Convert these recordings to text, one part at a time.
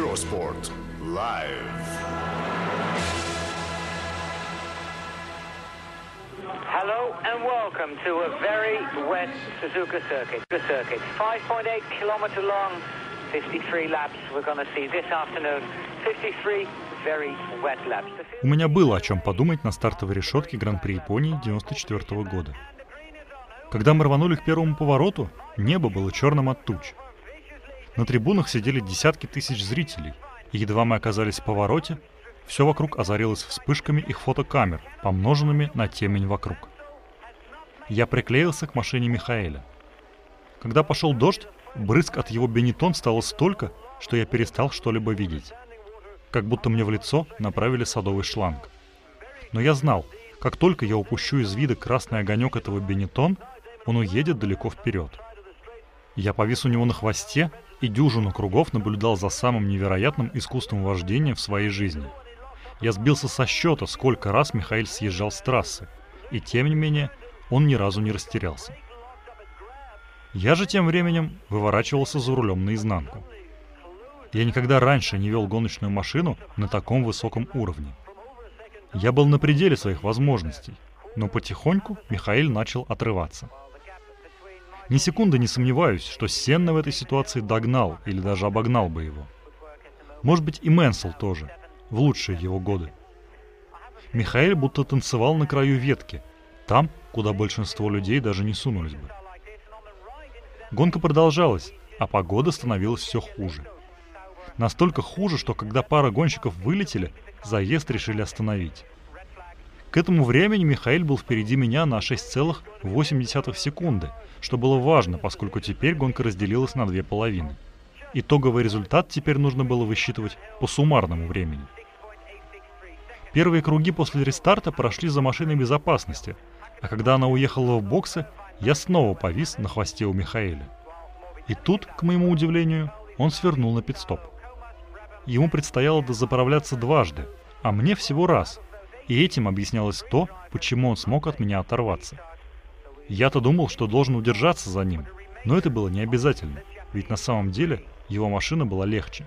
Eurosport Live. Hello and welcome to a very wet Suzuka circuit. The circuit, 5.8 kilometer long, 53 laps. We're going to see this afternoon. 53 very wet laps. У меня было о чем подумать на стартовой решетке Гран-при Японии 94 года. Когда мы рванули к первому повороту, небо было черным от туч. На трибунах сидели десятки тысяч зрителей, и едва мы оказались в повороте, все вокруг озарилось вспышками их фотокамер, помноженными на темень вокруг. Я приклеился к машине Михаэля. Когда пошел дождь, брызг от его бенетон стало столько, что я перестал что-либо видеть. Как будто мне в лицо направили садовый шланг. Но я знал, как только я упущу из вида красный огонек этого бенетон, он уедет далеко вперед. Я повис у него на хвосте и дюжину кругов наблюдал за самым невероятным искусством вождения в своей жизни. Я сбился со счета, сколько раз Михаил съезжал с трассы, и тем не менее он ни разу не растерялся. Я же тем временем выворачивался за рулем наизнанку. Я никогда раньше не вел гоночную машину на таком высоком уровне. Я был на пределе своих возможностей, но потихоньку Михаил начал отрываться – ни секунды не сомневаюсь, что Сенна в этой ситуации догнал или даже обогнал бы его. Может быть и Мэнсел тоже, в лучшие его годы. Михаил будто танцевал на краю ветки, там, куда большинство людей даже не сунулись бы. Гонка продолжалась, а погода становилась все хуже. Настолько хуже, что когда пара гонщиков вылетели, заезд решили остановить. К этому времени Михаил был впереди меня на 6,8 секунды, что было важно, поскольку теперь гонка разделилась на две половины. Итоговый результат теперь нужно было высчитывать по суммарному времени. Первые круги после рестарта прошли за машиной безопасности, а когда она уехала в боксы, я снова повис на хвосте у Михаэля. И тут, к моему удивлению, он свернул на пидстоп. Ему предстояло дозаправляться дважды, а мне всего раз – и этим объяснялось то, почему он смог от меня оторваться. Я-то думал, что должен удержаться за ним, но это было не обязательно, ведь на самом деле его машина была легче.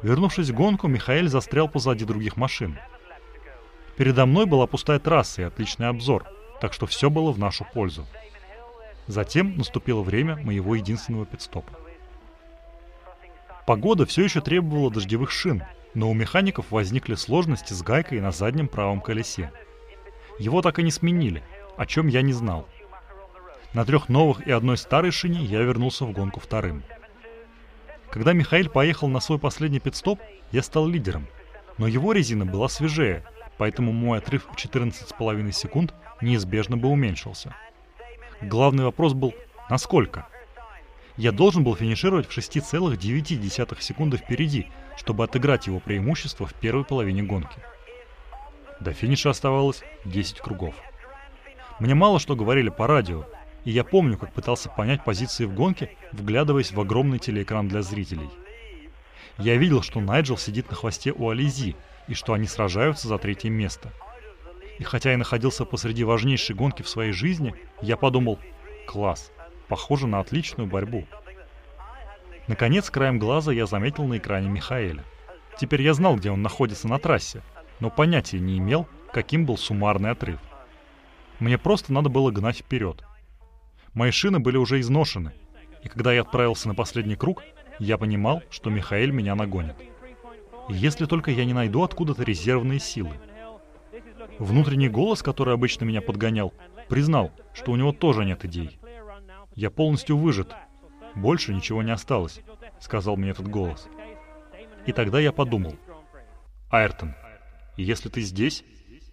Вернувшись в гонку, Михаил застрял позади других машин. Передо мной была пустая трасса и отличный обзор, так что все было в нашу пользу. Затем наступило время моего единственного пидстопа. Погода все еще требовала дождевых шин, но у механиков возникли сложности с гайкой на заднем правом колесе. Его так и не сменили, о чем я не знал. На трех новых и одной старой шине я вернулся в гонку вторым. Когда Михаил поехал на свой последний пидстоп, я стал лидером. Но его резина была свежее, поэтому мой отрыв в 14,5 секунд неизбежно бы уменьшился. Главный вопрос был «насколько?». Я должен был финишировать в 6,9 секунды впереди, чтобы отыграть его преимущество в первой половине гонки. До финиша оставалось 10 кругов. Мне мало что говорили по радио, и я помню, как пытался понять позиции в гонке, вглядываясь в огромный телеэкран для зрителей. Я видел, что Найджел сидит на хвосте у Ализи, и что они сражаются за третье место. И хотя я находился посреди важнейшей гонки в своей жизни, я подумал, класс, Похоже на отличную борьбу. Наконец, краем глаза я заметил на экране Михаэля. Теперь я знал, где он находится на трассе, но понятия не имел, каким был суммарный отрыв. Мне просто надо было гнать вперед. Мои шины были уже изношены, и когда я отправился на последний круг, я понимал, что Михаэль меня нагонит. Если только я не найду откуда-то резервные силы. Внутренний голос, который обычно меня подгонял, признал, что у него тоже нет идей. Я полностью выжат. Больше ничего не осталось, сказал мне этот голос. И тогда я подумал. Айртон, если ты здесь,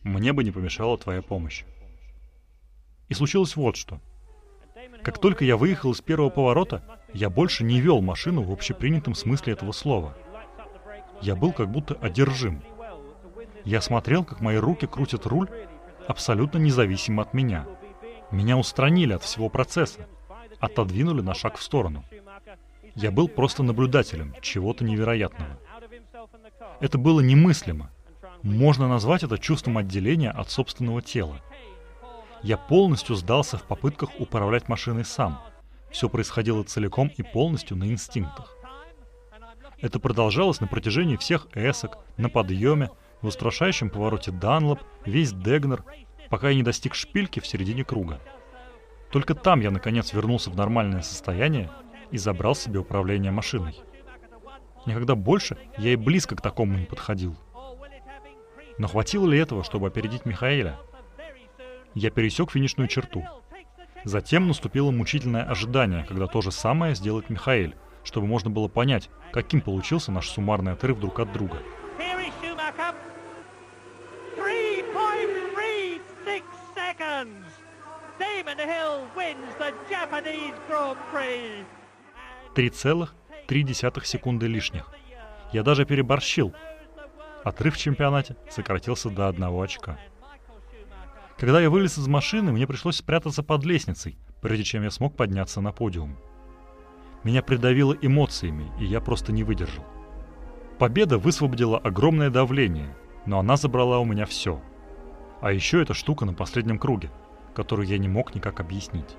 мне бы не помешала твоя помощь. И случилось вот что. Как только я выехал из первого поворота, я больше не вел машину в общепринятом смысле этого слова. Я был как будто одержим. Я смотрел, как мои руки крутят руль, абсолютно независимо от меня. Меня устранили от всего процесса отодвинули на шаг в сторону. Я был просто наблюдателем чего-то невероятного. Это было немыслимо. Можно назвать это чувством отделения от собственного тела. Я полностью сдался в попытках управлять машиной сам. Все происходило целиком и полностью на инстинктах. Это продолжалось на протяжении всех эсок, на подъеме, в устрашающем повороте Данлоп, весь Дегнер, пока я не достиг шпильки в середине круга. Только там я наконец вернулся в нормальное состояние и забрал себе управление машиной. Никогда больше я и близко к такому не подходил. Но хватило ли этого, чтобы опередить Михаэля? Я пересек финишную черту. Затем наступило мучительное ожидание, когда то же самое сделает Михаэль, чтобы можно было понять, каким получился наш суммарный отрыв друг от друга. Here is Schumacher. 3.36 seconds. Damon Hill wins the Japanese Grand Prix. 3,3 секунды лишних. Я даже переборщил. Отрыв в чемпионате сократился до одного очка. Когда я вылез из машины, мне пришлось спрятаться под лестницей, прежде чем я смог подняться на подиум. Меня придавило эмоциями, и я просто не выдержал. Победа высвободила огромное давление, но она забрала у меня все. А еще эта штука на последнем круге, которую я не мог никак объяснить.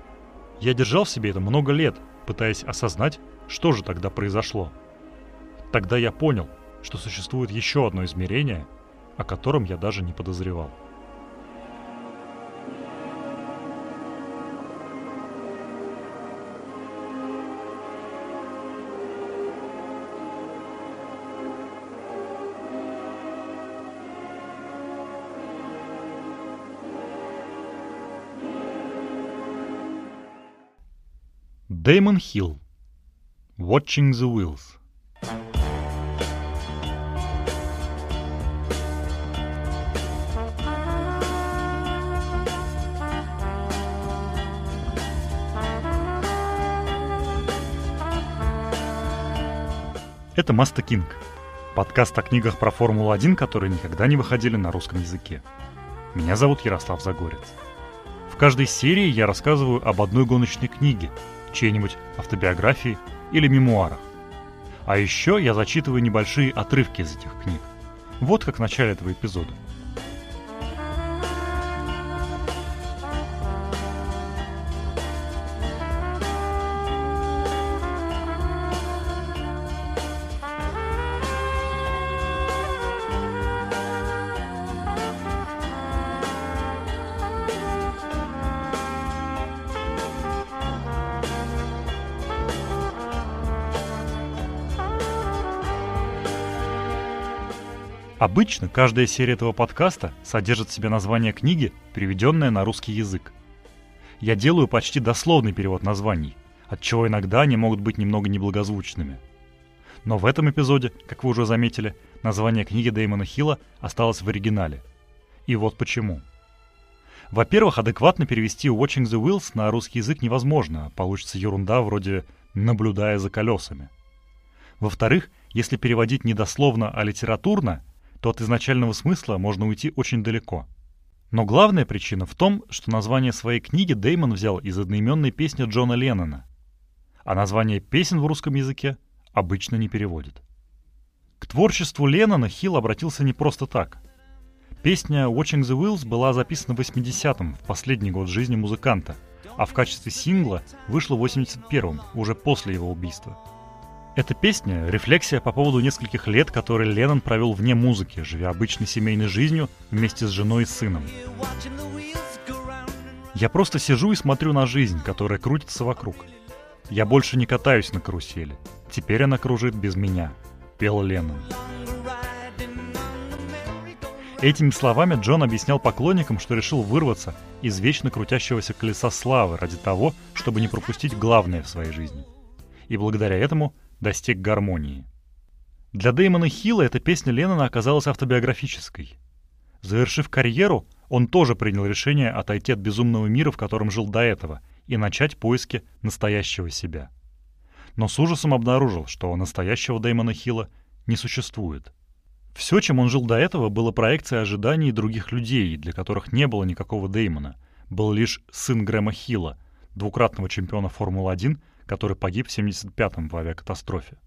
Я держал в себе это много лет, пытаясь осознать, что же тогда произошло. Тогда я понял, что существует еще одно измерение, о котором я даже не подозревал. Дэймон Хилл. Watching the Wheels. Это Маста Кинг. Подкаст о книгах про Формулу-1, которые никогда не выходили на русском языке. Меня зовут Ярослав Загорец. В каждой серии я рассказываю об одной гоночной книге, чьей-нибудь автобиографии или мемуарах. А еще я зачитываю небольшие отрывки из этих книг. Вот как в начале этого эпизода. Обычно каждая серия этого подкаста содержит в себе название книги, переведенное на русский язык. Я делаю почти дословный перевод названий, отчего иногда они могут быть немного неблагозвучными. Но в этом эпизоде, как вы уже заметили, название книги Дэймона Хилла осталось в оригинале. И вот почему. Во-первых, адекватно перевести Watching the Wheels на русский язык невозможно, получится ерунда вроде «наблюдая за колесами». Во-вторых, если переводить не дословно, а литературно – то от изначального смысла можно уйти очень далеко. Но главная причина в том, что название своей книги Деймон взял из одноименной песни Джона Леннона. А название песен в русском языке обычно не переводят. К творчеству Леннона Хилл обратился не просто так. Песня «Watching the Wheels» была записана в 80-м, в последний год жизни музыканта, а в качестве сингла вышла в 81-м, уже после его убийства – эта песня — рефлексия по поводу нескольких лет, которые Леннон провел вне музыки, живя обычной семейной жизнью вместе с женой и сыном. Я просто сижу и смотрю на жизнь, которая крутится вокруг. Я больше не катаюсь на карусели. Теперь она кружит без меня, пел Леннон. Этими словами Джон объяснял поклонникам, что решил вырваться из вечно крутящегося колеса славы ради того, чтобы не пропустить главное в своей жизни. И благодаря этому достиг гармонии. Для Дэймона Хилла эта песня Леннона оказалась автобиографической. Завершив карьеру, он тоже принял решение отойти от безумного мира, в котором жил до этого, и начать поиски настоящего себя. Но с ужасом обнаружил, что настоящего Дэймона Хилла не существует. Все, чем он жил до этого, было проекцией ожиданий других людей, для которых не было никакого Дэймона. Был лишь сын Грэма Хилла, двукратного чемпиона Формулы-1, который погиб в 75-м в авиакатастрофе.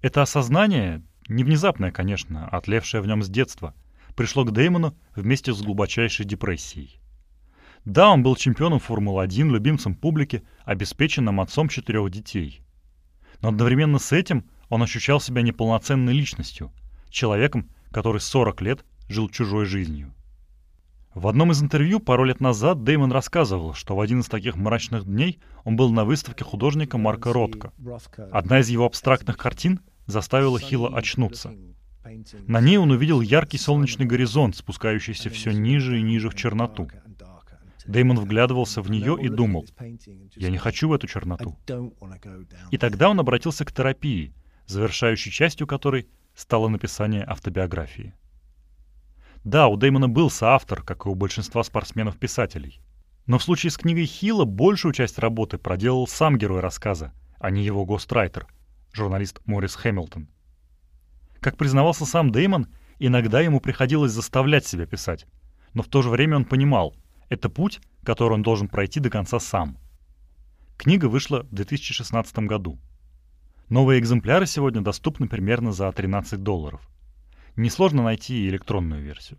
Это осознание, не внезапное, конечно, а отлевшее в нем с детства, пришло к Дэймону вместе с глубочайшей депрессией. Да, он был чемпионом Формулы-1, любимцем публики, обеспеченным отцом четырех детей. Но одновременно с этим он ощущал себя неполноценной личностью, человеком, который 40 лет жил чужой жизнью. В одном из интервью пару лет назад Дэймон рассказывал, что в один из таких мрачных дней он был на выставке художника Марка Ротко. Одна из его абстрактных картин заставила Хилла очнуться. На ней он увидел яркий солнечный горизонт, спускающийся все ниже и ниже в черноту. Дэймон вглядывался в нее и думал, «Я не хочу в эту черноту». И тогда он обратился к терапии, завершающей частью которой стало написание автобиографии. Да, у Дэймона был соавтор, как и у большинства спортсменов-писателей. Но в случае с книгой Хилла большую часть работы проделал сам герой рассказа, а не его гострайтер, журналист Морис Хэмилтон. Как признавался сам Дэймон, иногда ему приходилось заставлять себя писать, но в то же время он понимал, это путь, который он должен пройти до конца сам. Книга вышла в 2016 году. Новые экземпляры сегодня доступны примерно за 13 долларов – несложно найти электронную версию.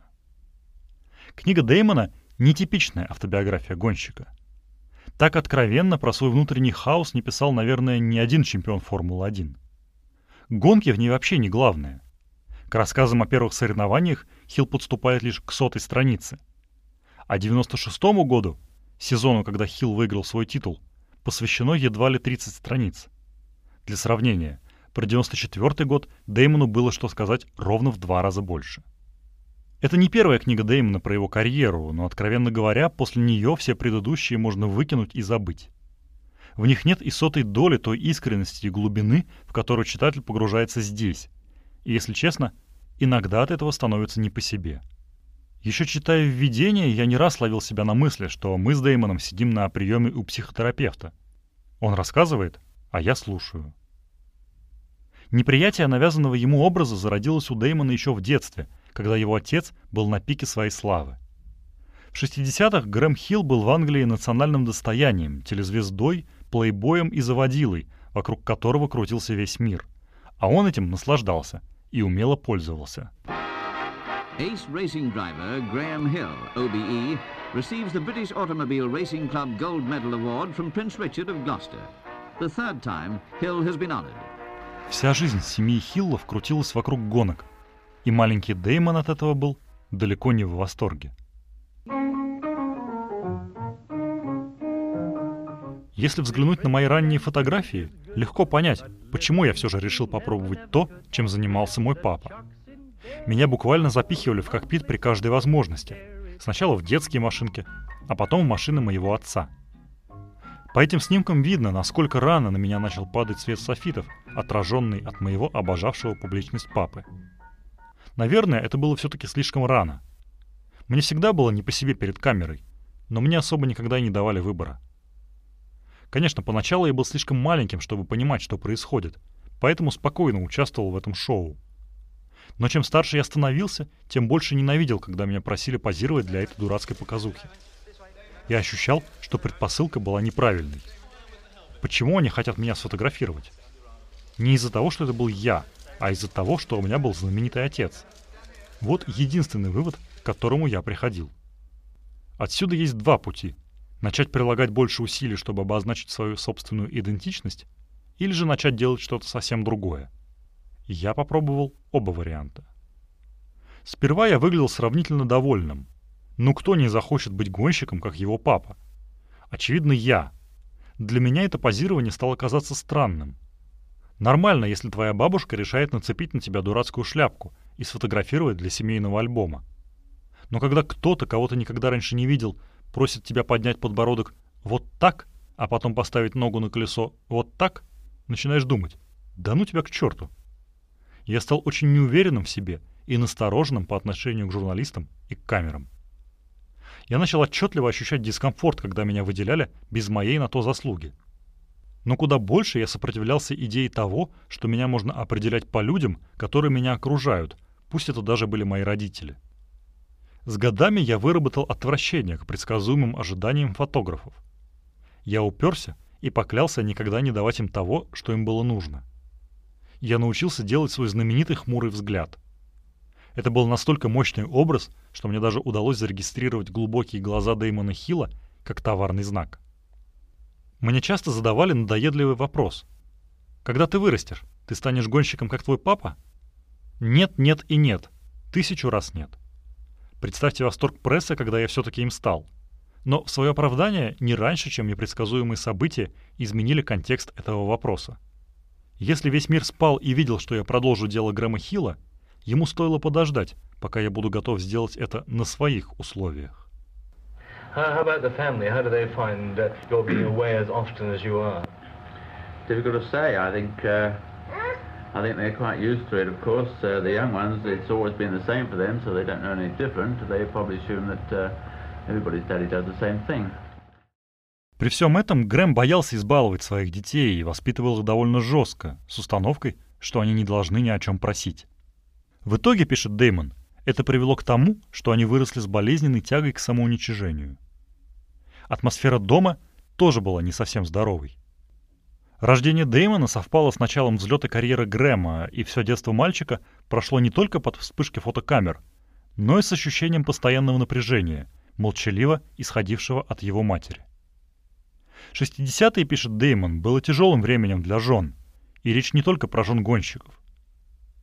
Книга Деймона — нетипичная автобиография гонщика. Так откровенно про свой внутренний хаос не писал, наверное, ни один чемпион Формулы-1. Гонки в ней вообще не главное. К рассказам о первых соревнованиях Хилл подступает лишь к сотой странице. А 96-му году, сезону, когда Хилл выиграл свой титул, посвящено едва ли 30 страниц. Для сравнения, про 94 год Деймону было что сказать ровно в два раза больше. Это не первая книга Деймона про его карьеру, но, откровенно говоря, после нее все предыдущие можно выкинуть и забыть. В них нет и сотой доли той искренности и глубины, в которую читатель погружается здесь. И, если честно, иногда от этого становится не по себе. Еще читая введение, я не раз ловил себя на мысли, что мы с Деймоном сидим на приеме у психотерапевта. Он рассказывает, а я слушаю. Неприятие навязанного ему образа зародилось у Дэймона еще в детстве, когда его отец был на пике своей славы. В 60-х Грэм Хилл был в Англии национальным достоянием, телезвездой, плейбоем и заводилой, вокруг которого крутился весь мир. А он этим наслаждался и умело пользовался. Ace racing driver Graham Hill, OBE, receives the British Automobile Racing Club Gold Medal Award from Prince Richard of Gloucester. The third time Hill has been honored. Вся жизнь семьи Хиллов крутилась вокруг гонок, и маленький Деймон от этого был далеко не в восторге. Если взглянуть на мои ранние фотографии, легко понять, почему я все же решил попробовать то, чем занимался мой папа. Меня буквально запихивали в кокпит при каждой возможности. Сначала в детские машинки, а потом в машины моего отца — по этим снимкам видно, насколько рано на меня начал падать свет софитов, отраженный от моего обожавшего публичность папы. Наверное, это было все-таки слишком рано. Мне всегда было не по себе перед камерой, но мне особо никогда и не давали выбора. Конечно, поначалу я был слишком маленьким, чтобы понимать, что происходит, поэтому спокойно участвовал в этом шоу. Но чем старше я становился, тем больше ненавидел, когда меня просили позировать для этой дурацкой показухи. Я ощущал, что предпосылка была неправильной. Почему они хотят меня сфотографировать? Не из-за того, что это был я, а из-за того, что у меня был знаменитый отец. Вот единственный вывод, к которому я приходил. Отсюда есть два пути. Начать прилагать больше усилий, чтобы обозначить свою собственную идентичность, или же начать делать что-то совсем другое. Я попробовал оба варианта. Сперва я выглядел сравнительно довольным – ну кто не захочет быть гонщиком, как его папа? Очевидно, я. Для меня это позирование стало казаться странным. Нормально, если твоя бабушка решает нацепить на тебя дурацкую шляпку и сфотографировать для семейного альбома. Но когда кто-то, кого ты никогда раньше не видел, просит тебя поднять подбородок вот так, а потом поставить ногу на колесо вот так, начинаешь думать, да ну тебя к черту. Я стал очень неуверенным в себе и настороженным по отношению к журналистам и к камерам я начал отчетливо ощущать дискомфорт, когда меня выделяли без моей на то заслуги. Но куда больше я сопротивлялся идее того, что меня можно определять по людям, которые меня окружают, пусть это даже были мои родители. С годами я выработал отвращение к предсказуемым ожиданиям фотографов. Я уперся и поклялся никогда не давать им того, что им было нужно. Я научился делать свой знаменитый хмурый взгляд — это был настолько мощный образ, что мне даже удалось зарегистрировать глубокие глаза Дэймона Хилла как товарный знак. Мне часто задавали надоедливый вопрос. Когда ты вырастешь, ты станешь гонщиком, как твой папа? Нет, нет и нет. Тысячу раз нет. Представьте восторг прессы, когда я все-таки им стал. Но в свое оправдание не раньше, чем непредсказуемые события изменили контекст этого вопроса. Если весь мир спал и видел, что я продолжу дело Грэма Хилла, ему стоило подождать, пока я буду готов сделать это на своих условиях. How, how about the family? How do they find uh, your being away as often as you are? Difficult to say. I think uh, I think they're quite used to it. Of course, uh, the young ones, it's always been the same for them, so they don't know any different. They probably assume that uh, everybody's daddy does the same thing. При всем этом Грэм боялся избаловать своих детей и воспитывал их довольно жестко, с установкой, что они не должны ни о чем просить. В итоге, пишет Дэймон, это привело к тому, что они выросли с болезненной тягой к самоуничижению. Атмосфера дома тоже была не совсем здоровой. Рождение Дэймона совпало с началом взлета карьеры Грэма, и все детство мальчика прошло не только под вспышки фотокамер, но и с ощущением постоянного напряжения, молчаливо исходившего от его матери. 60-е, пишет Дэймон, было тяжелым временем для жен, и речь не только про жен гонщиков.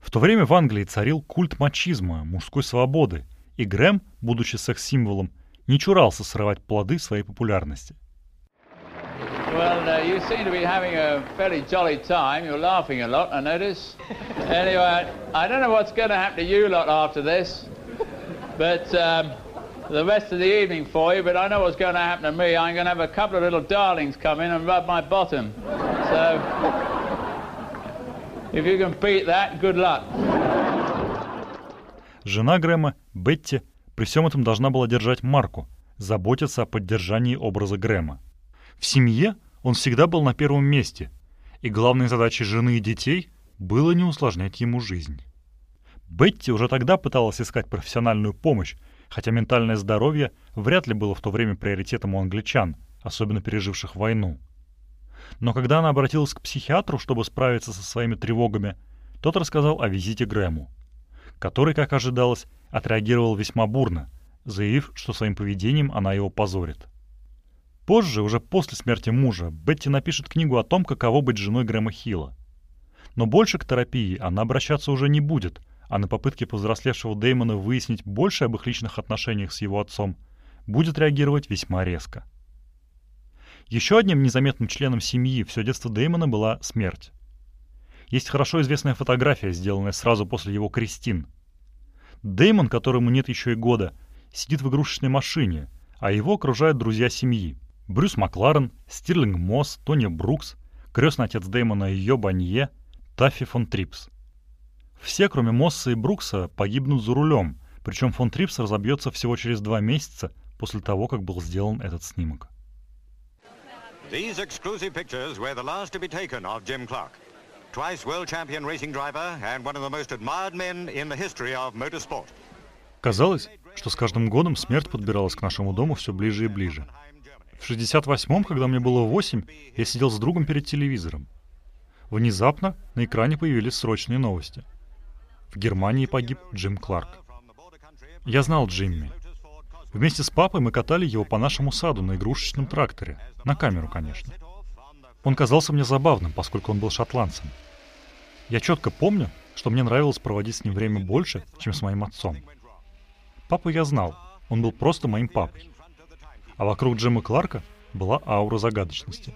В то время в Англии царил культ мачизма, мужской свободы, и Грэм, будучи секс-символом, не чурался срывать плоды своей популярности. Well, uh, you seem to be having a fairly jolly time. You're laughing a lot, I notice. anyway, I don't know what's going to happen to you lot after this, but um, the rest of the evening for you. But I know what's going to happen to me. I'm going to have a couple of little darlings come in and rub my bottom. So, if you can beat that, good luck. Жена Грэма, Бетти, при всем этом должна была держать марку, заботиться о поддержании образа Грэма. В семье он всегда был на первом месте, и главной задачей жены и детей было не усложнять ему жизнь. Бетти уже тогда пыталась искать профессиональную помощь, хотя ментальное здоровье вряд ли было в то время приоритетом у англичан, особенно переживших войну. Но когда она обратилась к психиатру, чтобы справиться со своими тревогами, тот рассказал о визите Грэму, который, как ожидалось, отреагировал весьма бурно, заявив, что своим поведением она его позорит. Позже, уже после смерти мужа, Бетти напишет книгу о том, каково быть женой Грэма Хилла. Но больше к терапии она обращаться уже не будет, а на попытки повзрослевшего Дэймона выяснить больше об их личных отношениях с его отцом будет реагировать весьма резко. Еще одним незаметным членом семьи все детство Дэймона была смерть. Есть хорошо известная фотография, сделанная сразу после его крестин. Дэймон, которому нет еще и года, сидит в игрушечной машине, а его окружают друзья семьи. Брюс Макларен, Стирлинг Мосс, Тони Брукс, крестный отец Дэймона Йо Бонье, Таффи фон Трипс. Все, кроме Мосса и Брукса, погибнут за рулем, причем фон Трипс разобьется всего через два месяца после того, как был сделан этот снимок. These exclusive pictures were the last to be taken of Jim Clark, twice world champion racing driver and one of the most admired men in the history of motorsport. Казалось, что с каждым годом смерть подбиралась к нашему дому все ближе и ближе. В 68-м, когда мне было 8, я сидел с другом перед телевизором. Внезапно на экране появились срочные новости. В Германии погиб Джим Кларк. Я знал Джимми. Вместе с папой мы катали его по нашему саду на игрушечном тракторе. На камеру, конечно. Он казался мне забавным, поскольку он был шотландцем. Я четко помню, что мне нравилось проводить с ним время больше, чем с моим отцом. Папу я знал, он был просто моим папой. А вокруг Джима Кларка была аура загадочности.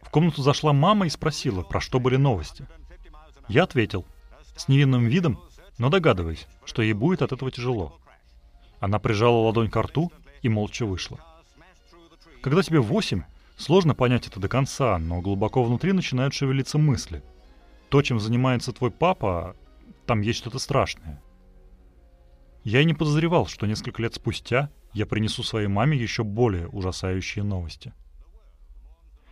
В комнату зашла мама и спросила, про что были новости. Я ответил, с невинным видом, но догадываясь, что ей будет от этого тяжело. Она прижала ладонь к рту и молча вышла. Когда тебе восемь, сложно понять это до конца, но глубоко внутри начинают шевелиться мысли. То, чем занимается твой папа, там есть что-то страшное. Я и не подозревал, что несколько лет спустя я принесу своей маме еще более ужасающие новости.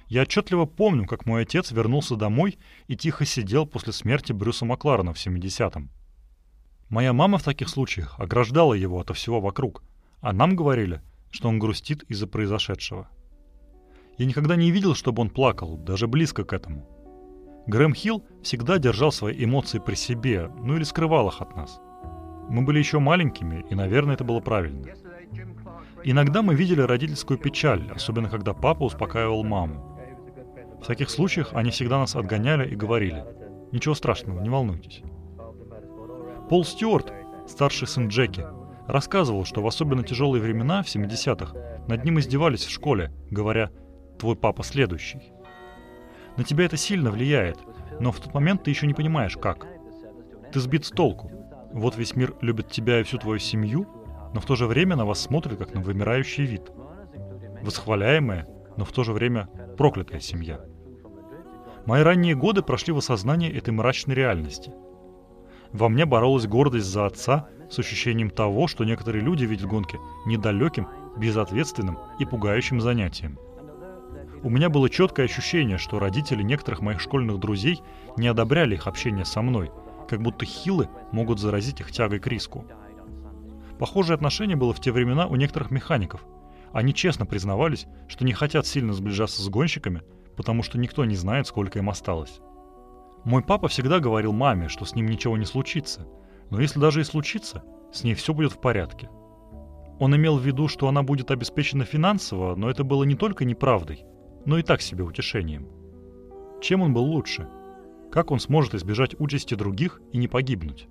Я отчетливо помню, как мой отец вернулся домой и тихо сидел после смерти Брюса Макларена в 70-м. Моя мама в таких случаях ограждала его ото всего вокруг, а нам говорили, что он грустит из-за произошедшего. Я никогда не видел, чтобы он плакал, даже близко к этому. Грэм Хилл всегда держал свои эмоции при себе, ну или скрывал их от нас. Мы были еще маленькими, и, наверное, это было правильно. Иногда мы видели родительскую печаль, особенно когда папа успокаивал маму. В таких случаях они всегда нас отгоняли и говорили, ничего страшного, не волнуйтесь. Пол Стюарт, старший сын Джеки, рассказывал, что в особенно тяжелые времена, в 70-х, над ним издевались в школе, говоря «твой папа следующий». На тебя это сильно влияет, но в тот момент ты еще не понимаешь, как. Ты сбит с толку. Вот весь мир любит тебя и всю твою семью, но в то же время на вас смотрит, как на вымирающий вид. Восхваляемая, но в то же время проклятая семья. Мои ранние годы прошли в осознании этой мрачной реальности. Во мне боролась гордость за отца с ощущением того, что некоторые люди видят гонки недалеким, безответственным и пугающим занятием. У меня было четкое ощущение, что родители некоторых моих школьных друзей не одобряли их общение со мной, как будто хилы могут заразить их тягой к риску. Похожее отношение было в те времена у некоторых механиков. Они честно признавались, что не хотят сильно сближаться с гонщиками, потому что никто не знает, сколько им осталось. Мой папа всегда говорил маме, что с ним ничего не случится, но если даже и случится, с ней все будет в порядке. Он имел в виду, что она будет обеспечена финансово, но это было не только неправдой, но и так себе утешением. Чем он был лучше? Как он сможет избежать участи других и не погибнуть?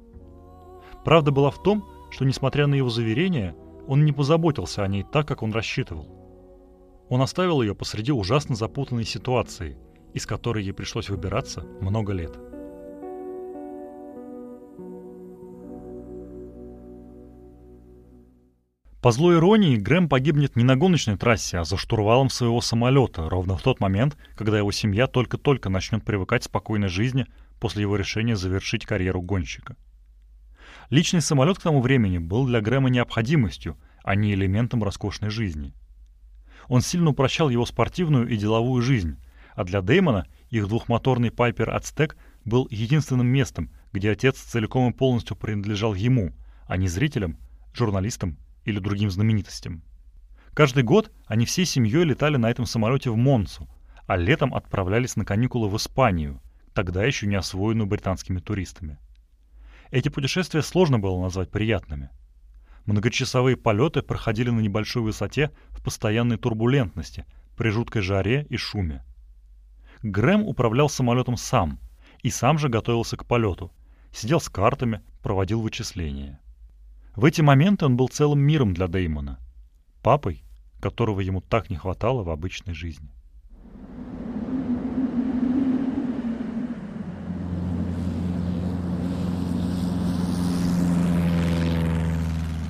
Правда была в том, что, несмотря на его заверения, он не позаботился о ней так, как он рассчитывал. Он оставил ее посреди ужасно запутанной ситуации, из которой ей пришлось выбираться много лет. По злой иронии, Грэм погибнет не на гоночной трассе, а за штурвалом своего самолета, ровно в тот момент, когда его семья только-только начнет привыкать к спокойной жизни после его решения завершить карьеру гонщика. Личный самолет к тому времени был для Грэма необходимостью, а не элементом роскошной жизни. Он сильно упрощал его спортивную и деловую жизнь, а для Дэймона их двухмоторный Пайпер Ацтек был единственным местом, где отец целиком и полностью принадлежал ему, а не зрителям, журналистам или другим знаменитостям. Каждый год они всей семьей летали на этом самолете в Монцу, а летом отправлялись на каникулы в Испанию, тогда еще не освоенную британскими туристами. Эти путешествия сложно было назвать приятными. Многочасовые полеты проходили на небольшой высоте в постоянной турбулентности, при жуткой жаре и шуме. Грэм управлял самолетом сам и сам же готовился к полету, сидел с картами, проводил вычисления. В эти моменты он был целым миром для Деймона. Папой, которого ему так не хватало в обычной жизни.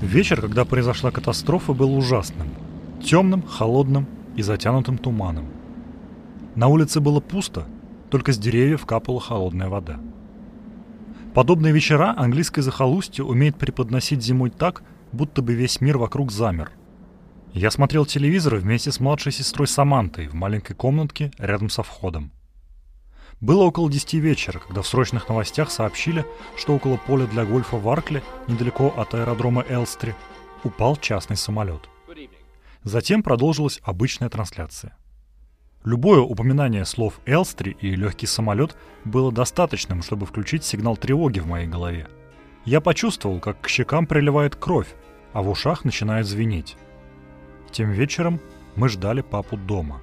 Вечер, когда произошла катастрофа, был ужасным. Темным, холодным и затянутым туманом. На улице было пусто, только с деревьев капала холодная вода. Подобные вечера английское захолустье умеет преподносить зимой так, будто бы весь мир вокруг замер. Я смотрел телевизор вместе с младшей сестрой Самантой в маленькой комнатке рядом со входом. Было около 10 вечера, когда в срочных новостях сообщили, что около поля для гольфа в Аркле, недалеко от аэродрома Элстри, упал частный самолет. Затем продолжилась обычная трансляция. Любое упоминание слов «Элстри» и «легкий самолет» было достаточным, чтобы включить сигнал тревоги в моей голове. Я почувствовал, как к щекам приливает кровь, а в ушах начинает звенеть. Тем вечером мы ждали папу дома.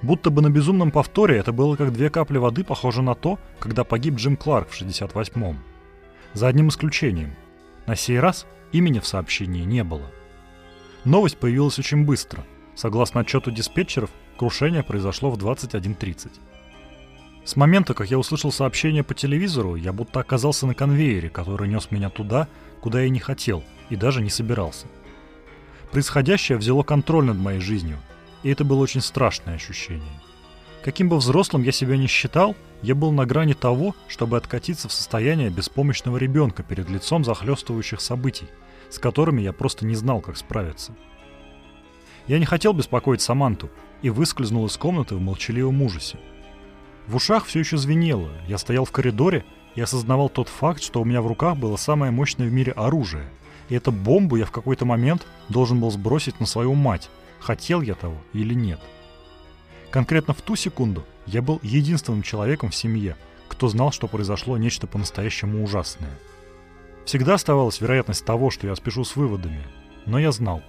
Будто бы на безумном повторе это было как две капли воды, похоже на то, когда погиб Джим Кларк в 68-м. За одним исключением. На сей раз имени в сообщении не было. Новость появилась очень быстро. Согласно отчету диспетчеров, Крушение произошло в 21.30. С момента, как я услышал сообщение по телевизору, я будто оказался на конвейере, который нес меня туда, куда я не хотел и даже не собирался. Происходящее взяло контроль над моей жизнью, и это было очень страшное ощущение. Каким бы взрослым я себя не считал, я был на грани того, чтобы откатиться в состояние беспомощного ребенка перед лицом захлестывающих событий, с которыми я просто не знал, как справиться. Я не хотел беспокоить Саманту, и выскользнул из комнаты в молчаливом ужасе. В ушах все еще звенело, я стоял в коридоре и осознавал тот факт, что у меня в руках было самое мощное в мире оружие, и эту бомбу я в какой-то момент должен был сбросить на свою мать, хотел я того или нет. Конкретно в ту секунду я был единственным человеком в семье, кто знал, что произошло нечто по-настоящему ужасное. Всегда оставалась вероятность того, что я спешу с выводами, но я знал.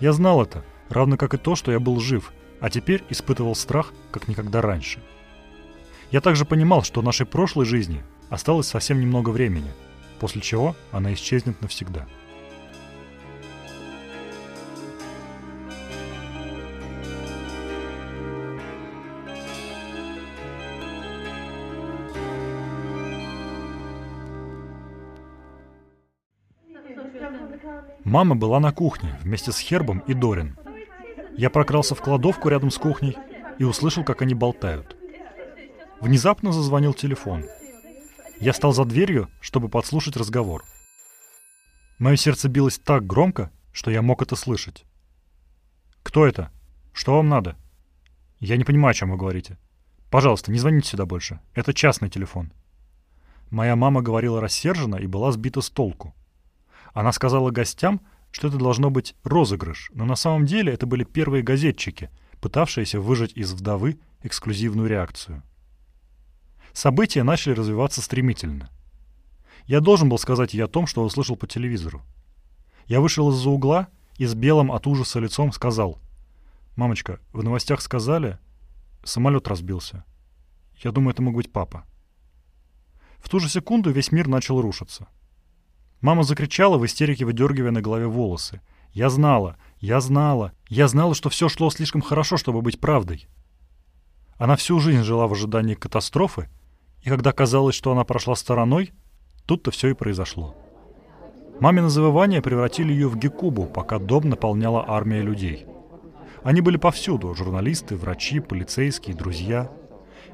Я знал это, равно как и то, что я был жив, а теперь испытывал страх, как никогда раньше. Я также понимал, что нашей прошлой жизни осталось совсем немного времени, после чего она исчезнет навсегда. Мама была на кухне вместе с Хербом и Дорин. Я прокрался в кладовку рядом с кухней и услышал, как они болтают. Внезапно зазвонил телефон. Я стал за дверью, чтобы подслушать разговор. Мое сердце билось так громко, что я мог это слышать. «Кто это? Что вам надо?» «Я не понимаю, о чем вы говорите. Пожалуйста, не звоните сюда больше. Это частный телефон». Моя мама говорила рассерженно и была сбита с толку. Она сказала гостям, что это должно быть розыгрыш, но на самом деле это были первые газетчики, пытавшиеся выжать из вдовы эксклюзивную реакцию. События начали развиваться стремительно. Я должен был сказать ей о том, что услышал по телевизору. Я вышел из-за угла и с белым от ужаса лицом сказал, «Мамочка, в новостях сказали, самолет разбился. Я думаю, это мог быть папа». В ту же секунду весь мир начал рушиться. Мама закричала в истерике, выдергивая на голове волосы. «Я знала! Я знала! Я знала, что все шло слишком хорошо, чтобы быть правдой!» Она всю жизнь жила в ожидании катастрофы, и когда казалось, что она прошла стороной, тут-то все и произошло. Мамины завывания превратили ее в гекубу, пока дом наполняла армия людей. Они были повсюду — журналисты, врачи, полицейские, друзья.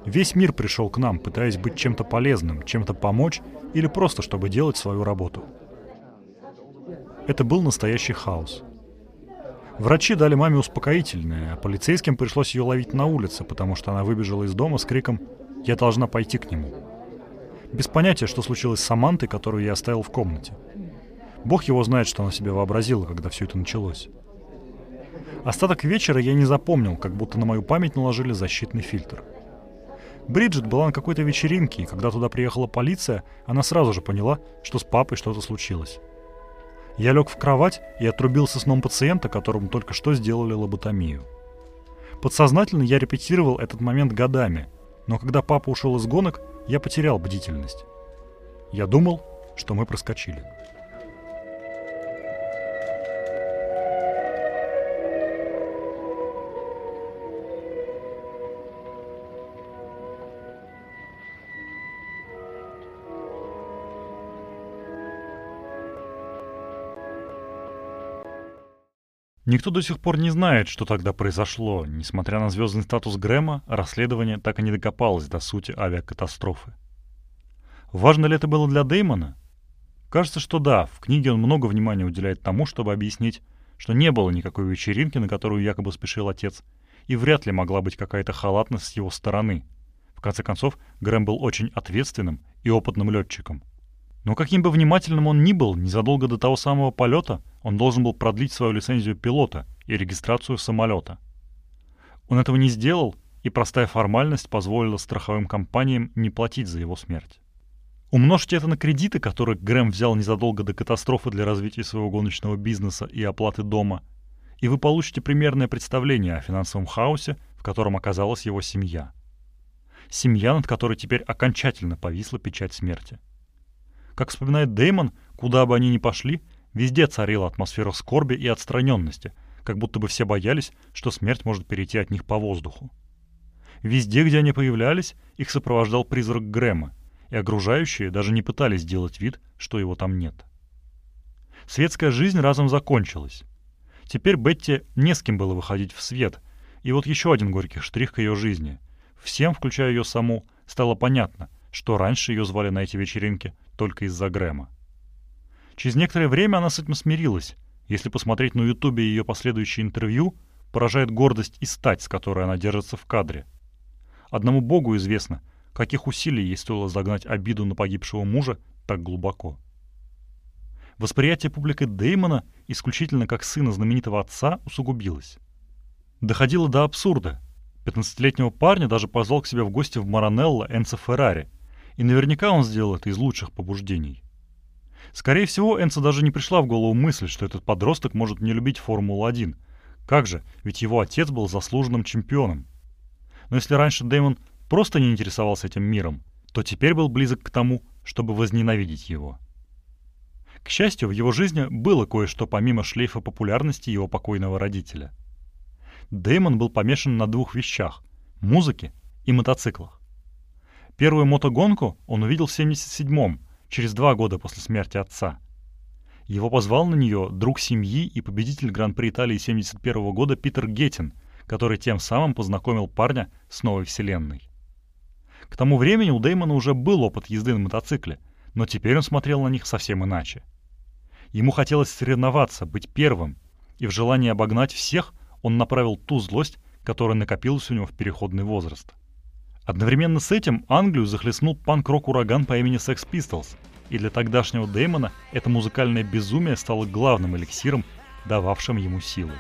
Весь мир пришел к нам, пытаясь быть чем-то полезным, чем-то помочь или просто чтобы делать свою работу — это был настоящий хаос. Врачи дали маме успокоительное, а полицейским пришлось ее ловить на улице, потому что она выбежала из дома с криком «Я должна пойти к нему». Без понятия, что случилось с Самантой, которую я оставил в комнате. Бог его знает, что она себе вообразила, когда все это началось. Остаток вечера я не запомнил, как будто на мою память наложили защитный фильтр. Бриджит была на какой-то вечеринке, и когда туда приехала полиция, она сразу же поняла, что с папой что-то случилось. Я лег в кровать и отрубился сном пациента, которому только что сделали лоботомию. Подсознательно я репетировал этот момент годами, но когда папа ушел из гонок, я потерял бдительность. Я думал, что мы проскочили. Никто до сих пор не знает, что тогда произошло. Несмотря на звездный статус Грэма, расследование так и не докопалось до сути авиакатастрофы. Важно ли это было для Деймона? Кажется, что да. В книге он много внимания уделяет тому, чтобы объяснить, что не было никакой вечеринки, на которую якобы спешил отец, и вряд ли могла быть какая-то халатность с его стороны. В конце концов, Грэм был очень ответственным и опытным летчиком. Но каким бы внимательным он ни был, незадолго до того самого полета он должен был продлить свою лицензию пилота и регистрацию самолета. Он этого не сделал, и простая формальность позволила страховым компаниям не платить за его смерть. Умножьте это на кредиты, которые Грэм взял незадолго до катастрофы для развития своего гоночного бизнеса и оплаты дома, и вы получите примерное представление о финансовом хаосе, в котором оказалась его семья. Семья, над которой теперь окончательно повисла печать смерти – как вспоминает Деймон, куда бы они ни пошли, везде царила атмосфера скорби и отстраненности, как будто бы все боялись, что смерть может перейти от них по воздуху. Везде, где они появлялись, их сопровождал призрак Грэма, и окружающие даже не пытались сделать вид, что его там нет. Светская жизнь разом закончилась. Теперь Бетти не с кем было выходить в свет, и вот еще один горький штрих к ее жизни. Всем, включая ее саму, стало понятно, что раньше ее звали на эти вечеринки только из-за Грэма. Через некоторое время она с этим смирилась. Если посмотреть на Ютубе ее последующие интервью, поражает гордость и стать, с которой она держится в кадре. Одному Богу известно, каких усилий ей стоило загнать обиду на погибшего мужа так глубоко. Восприятие публикой Деймона исключительно как сына знаменитого отца усугубилось. Доходило до абсурда. 15-летнего парня даже позвал к себе в гости в Маранелло Энцо Феррари – и наверняка он сделал это из лучших побуждений. Скорее всего, Энса даже не пришла в голову мысль, что этот подросток может не любить Формулу-1, Как же, ведь его отец был заслуженным чемпионом. Но если раньше Дэймон просто не интересовался этим миром, то теперь был близок к тому, чтобы возненавидеть его. К счастью, в его жизни было кое-что помимо шлейфа популярности его покойного родителя. Дэймон был помешан на двух вещах – музыке и мотоциклах. Первую мотогонку он увидел в 77-м, через два года после смерти отца. Его позвал на нее друг семьи и победитель Гран-при Италии 71 года Питер Геттин, который тем самым познакомил парня с новой вселенной. К тому времени у Дэймона уже был опыт езды на мотоцикле, но теперь он смотрел на них совсем иначе. Ему хотелось соревноваться, быть первым, и в желании обогнать всех он направил ту злость, которая накопилась у него в переходный возраст. Одновременно с этим Англию захлестнул панк-рок-ураган по имени Sex Pistols, и для тогдашнего Дэймона это музыкальное безумие стало главным эликсиром, дававшим ему силы.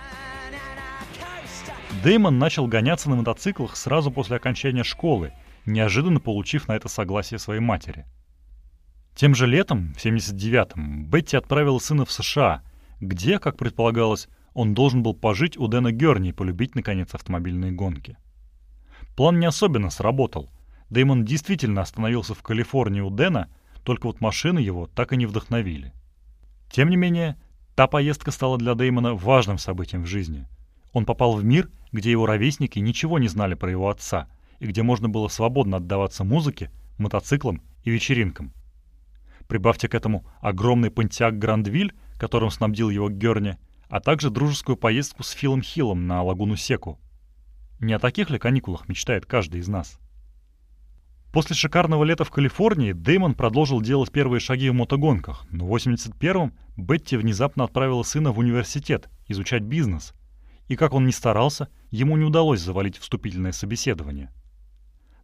Дэймон начал гоняться на мотоциклах сразу после окончания школы, неожиданно получив на это согласие своей матери. Тем же летом, в 79-м, Бетти отправила сына в США, где, как предполагалось, он должен был пожить у Дэна Герни и полюбить, наконец, автомобильные гонки. План не особенно сработал. Дэймон действительно остановился в Калифорнии у Дэна, только вот машины его так и не вдохновили. Тем не менее, та поездка стала для Дэймона важным событием в жизни. Он попал в мир, где его ровесники ничего не знали про его отца, и где можно было свободно отдаваться музыке, мотоциклам и вечеринкам. Прибавьте к этому огромный пантиак Грандвиль, которым снабдил его Герни, а также дружескую поездку с Филом Хиллом на лагуну Секу. Не о таких ли каникулах мечтает каждый из нас? После шикарного лета в Калифорнии Дэймон продолжил делать первые шаги в мотогонках, но в 81-м Бетти внезапно отправила сына в университет изучать бизнес. И как он ни старался, ему не удалось завалить вступительное собеседование.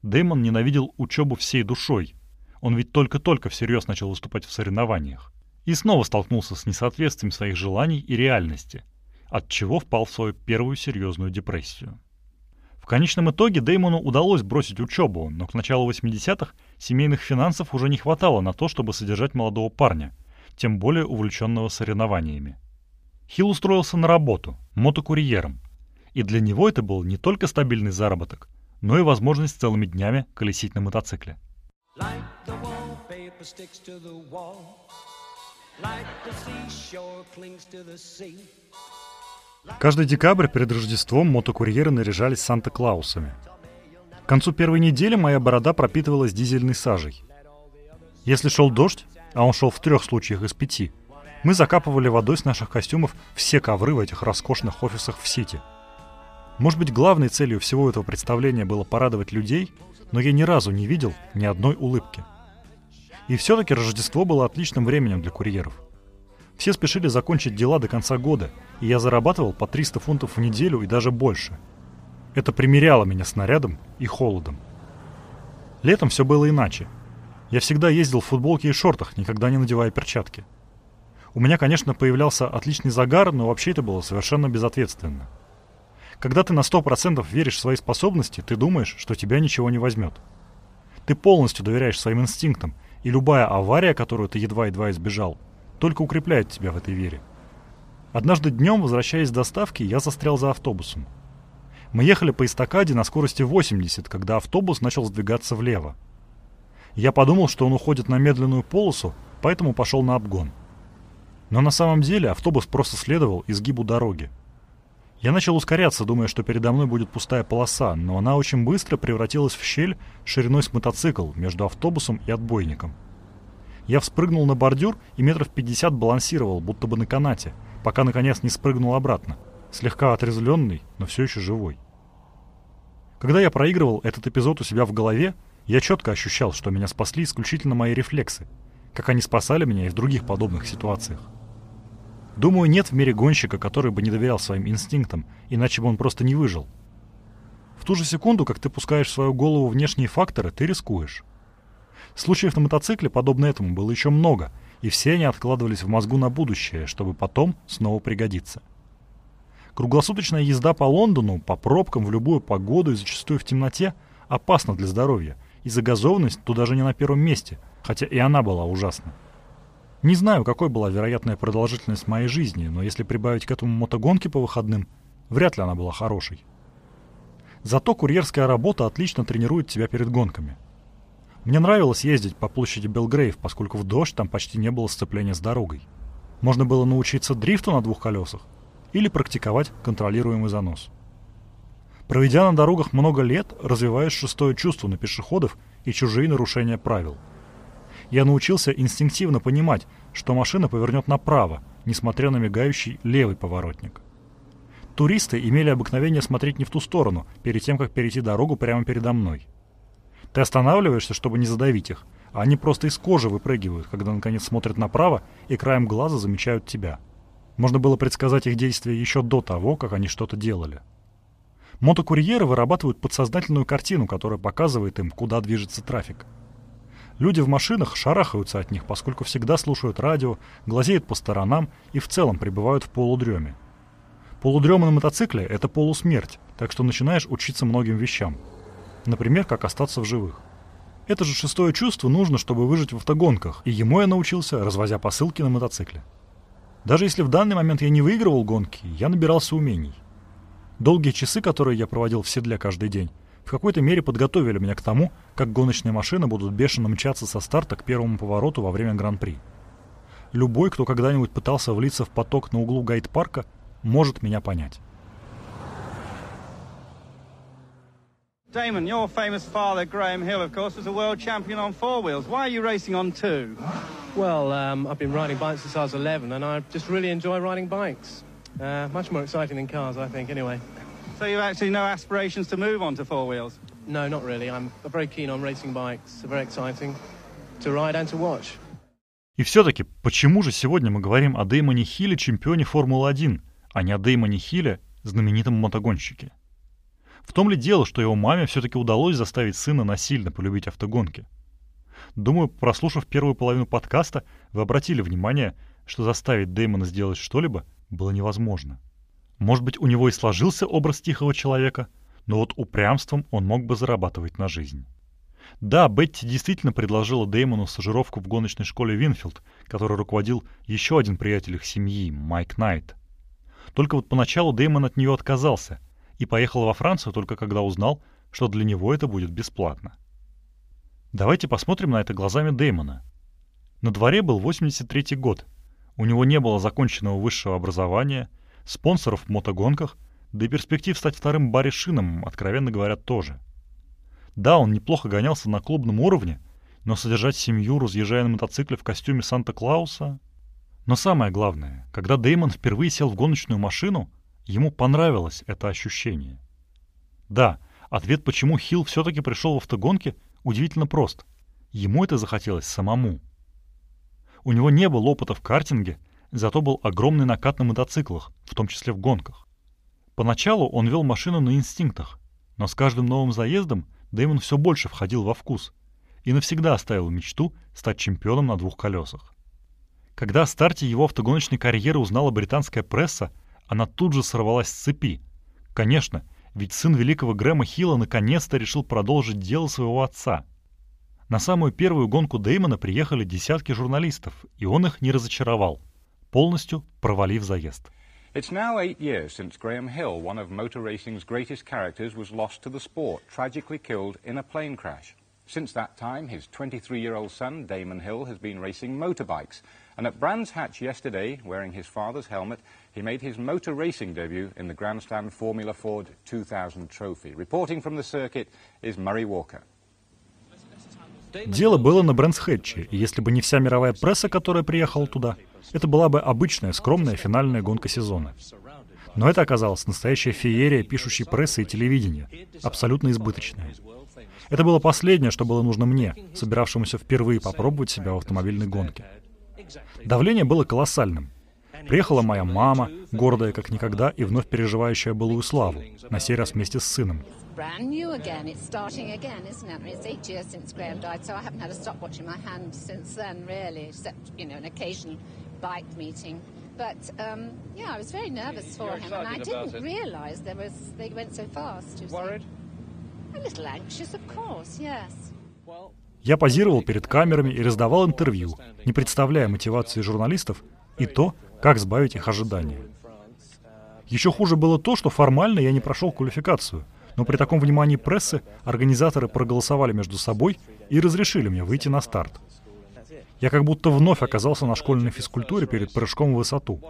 Дэймон ненавидел учебу всей душой. Он ведь только-только всерьез начал выступать в соревнованиях. И снова столкнулся с несоответствием своих желаний и реальности, от чего впал в свою первую серьезную депрессию. В конечном итоге Дэймону удалось бросить учебу, но к началу 80-х семейных финансов уже не хватало на то, чтобы содержать молодого парня, тем более увлеченного соревнованиями. Хилл устроился на работу, мотокурьером, и для него это был не только стабильный заработок, но и возможность целыми днями колесить на мотоцикле. Каждый декабрь перед Рождеством мотокурьеры наряжались Санта-Клаусами. К концу первой недели моя борода пропитывалась дизельной сажей. Если шел дождь, а он шел в трех случаях из пяти, мы закапывали водой с наших костюмов все ковры в этих роскошных офисах в Сити. Может быть, главной целью всего этого представления было порадовать людей, но я ни разу не видел ни одной улыбки. И все-таки Рождество было отличным временем для курьеров. Все спешили закончить дела до конца года, и я зарабатывал по 300 фунтов в неделю и даже больше. Это примеряло меня с нарядом и холодом. Летом все было иначе. Я всегда ездил в футболке и шортах, никогда не надевая перчатки. У меня, конечно, появлялся отличный загар, но вообще это было совершенно безответственно. Когда ты на 100% веришь в свои способности, ты думаешь, что тебя ничего не возьмет. Ты полностью доверяешь своим инстинктам, и любая авария, которую ты едва-едва избежал, только укрепляет тебя в этой вере. Однажды днем, возвращаясь с доставки, я застрял за автобусом. Мы ехали по эстакаде на скорости 80, когда автобус начал сдвигаться влево. Я подумал, что он уходит на медленную полосу, поэтому пошел на обгон. Но на самом деле автобус просто следовал изгибу дороги. Я начал ускоряться, думая, что передо мной будет пустая полоса, но она очень быстро превратилась в щель шириной с мотоцикл между автобусом и отбойником. Я вспрыгнул на бордюр и метров пятьдесят балансировал, будто бы на канате, пока наконец не спрыгнул обратно, слегка отрезвленный, но все еще живой. Когда я проигрывал этот эпизод у себя в голове, я четко ощущал, что меня спасли исключительно мои рефлексы, как они спасали меня и в других подобных ситуациях. Думаю, нет в мире гонщика, который бы не доверял своим инстинктам, иначе бы он просто не выжил. В ту же секунду, как ты пускаешь в свою голову внешние факторы, ты рискуешь. Случаев на мотоцикле, подобно этому, было еще много, и все они откладывались в мозгу на будущее, чтобы потом снова пригодиться. Круглосуточная езда по Лондону, по пробкам в любую погоду и зачастую в темноте опасна для здоровья, и загазованность тут даже не на первом месте, хотя и она была ужасна. Не знаю, какой была вероятная продолжительность моей жизни, но если прибавить к этому мотогонки по выходным, Вряд ли она была хорошей. Зато курьерская работа отлично тренирует тебя перед гонками. Мне нравилось ездить по площади Белгрейв, поскольку в дождь там почти не было сцепления с дорогой. Можно было научиться дрифту на двух колесах или практиковать контролируемый занос. Проведя на дорогах много лет, развиваешь шестое чувство на пешеходов и чужие нарушения правил. Я научился инстинктивно понимать, что машина повернет направо, несмотря на мигающий левый поворотник. Туристы имели обыкновение смотреть не в ту сторону, перед тем, как перейти дорогу прямо передо мной. Ты останавливаешься, чтобы не задавить их, а они просто из кожи выпрыгивают, когда наконец смотрят направо и краем глаза замечают тебя. Можно было предсказать их действия еще до того, как они что-то делали. Мотокурьеры вырабатывают подсознательную картину, которая показывает им, куда движется трафик. Люди в машинах шарахаются от них, поскольку всегда слушают радио, глазеют по сторонам и в целом пребывают в полудреме. Полудрема на мотоцикле – это полусмерть, так что начинаешь учиться многим вещам. Например, как остаться в живых. Это же шестое чувство нужно, чтобы выжить в автогонках, и ему я научился, развозя посылки на мотоцикле. Даже если в данный момент я не выигрывал гонки, я набирался умений. Долгие часы, которые я проводил в седле каждый день, в какой-то мере подготовили меня к тому, как гоночные машины будут бешено мчаться со старта к первому повороту во время Гран-при. Любой, кто когда-нибудь пытался влиться в поток на углу гайд-парка, может меня понять. Damon, your famous father, Graham Hill, of course, was a world champion on four wheels. Why are you racing on two? Well, um, I've been riding bikes since I was 11, and I just really enjoy riding bikes. Uh, much more exciting than cars, I think, anyway. So you actually no aspirations to move on to four wheels? No, not really. I'm very keen on racing bikes. They're very exciting to ride and to watch. И все-таки, почему же сегодня мы говорим о Дэймоне Хилле, чемпионе Формулы-1, а не о Дэймоне Хилле, знаменитом мотогонщике? В том ли дело, что его маме все-таки удалось заставить сына насильно полюбить автогонки? Думаю, прослушав первую половину подкаста, вы обратили внимание, что заставить Дэймона сделать что-либо было невозможно. Может быть, у него и сложился образ тихого человека, но вот упрямством он мог бы зарабатывать на жизнь. Да, Бетти действительно предложила Дэймону стажировку в гоночной школе Винфилд, которой руководил еще один приятель их семьи, Майк Найт. Только вот поначалу Дэймон от нее отказался и поехал во Францию только когда узнал, что для него это будет бесплатно. Давайте посмотрим на это глазами Дэймона. На дворе был 83 год. У него не было законченного высшего образования, спонсоров в мотогонках, да и перспектив стать вторым Барри Шином, откровенно говоря, тоже. Да, он неплохо гонялся на клубном уровне, но содержать семью, разъезжая на мотоцикле в костюме Санта-Клауса... Но самое главное, когда Дэймон впервые сел в гоночную машину, ему понравилось это ощущение. Да, ответ, почему Хилл все-таки пришел в автогонки, удивительно прост. Ему это захотелось самому. У него не было опыта в картинге, зато был огромный накат на мотоциклах, в том числе в гонках. Поначалу он вел машину на инстинктах, но с каждым новым заездом Дэймон все больше входил во вкус и навсегда оставил мечту стать чемпионом на двух колесах. Когда о старте его автогоночной карьеры узнала британская пресса, она тут же сорвалась с цепи. Конечно, ведь сын великого Грэма Хилла наконец-то решил продолжить дело своего отца. На самую первую гонку Дэймона приехали десятки журналистов, и он их не разочаровал – полностью провалив заезд. It's now eight years since Graham Hill, one of motor racing's greatest characters, was lost to the sport, tragically killed in a plane crash. Since that time, his 23-year-old son, Damon Hill, has been racing motorbikes. And at Brands Hatch yesterday, wearing his father's helmet, he made his motor racing debut in the Grandstand Formula Ford 2000 trophy. Reporting from the circuit is Murray Walker. Дело было на Брэнсхэтче, и если бы не вся мировая пресса, которая приехала туда, это была бы обычная, скромная финальная гонка сезона. Но это оказалась настоящая феерия пишущей прессы и телевидения, абсолютно избыточная. Это было последнее, что было нужно мне, собиравшемуся впервые попробовать себя в автомобильной гонке. Давление было колоссальным. Приехала моя мама, гордая как никогда и вновь переживающая былую славу, на сей раз вместе с сыном. But um, yeah, I was very nervous for him, and I didn't realise there was they went so fast. Worried? A little anxious, of course, yes. Я позировал перед камерами и раздавал интервью, не представляя мотивации журналистов и то, как сбавить их ожидания. Еще хуже было то, что формально я не прошел квалификацию, но при таком внимании прессы организаторы проголосовали между собой и разрешили мне выйти на старт. Я как будто вновь оказался на школьной физкультуре перед прыжком в высоту.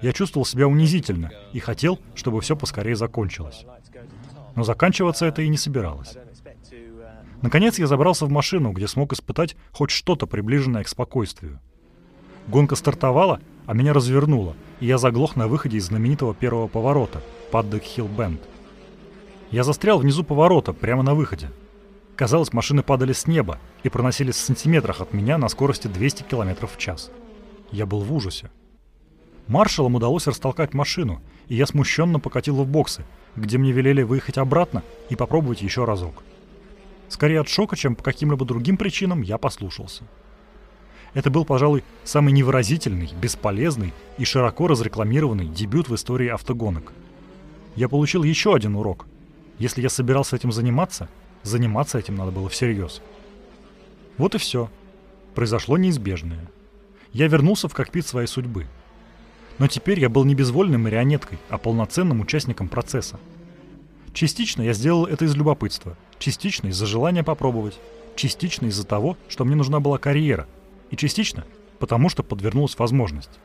Я чувствовал себя унизительно и хотел, чтобы все поскорее закончилось. Но заканчиваться это и не собиралось. Наконец я забрался в машину, где смог испытать хоть что-то приближенное к спокойствию. Гонка стартовала, а меня развернуло, и я заглох на выходе из знаменитого первого поворота, Паддек Хилл Бенд. Я застрял внизу поворота, прямо на выходе. Казалось, машины падали с неба и проносились в сантиметрах от меня на скорости 200 км в час. Я был в ужасе. Маршалам удалось растолкать машину, и я смущенно покатил в боксы, где мне велели выехать обратно и попробовать еще разок. Скорее от шока, чем по каким-либо другим причинам, я послушался. Это был, пожалуй, самый невыразительный, бесполезный и широко разрекламированный дебют в истории автогонок. Я получил еще один урок. Если я собирался этим заниматься, заниматься этим надо было всерьез. Вот и все. Произошло неизбежное. Я вернулся в кокпит своей судьбы. Но теперь я был не безвольной марионеткой, а полноценным участником процесса. Частично я сделал это из любопытства, частично из-за желания попробовать, частично из-за того, что мне нужна была карьера – и частично потому, что подвернулась возможность.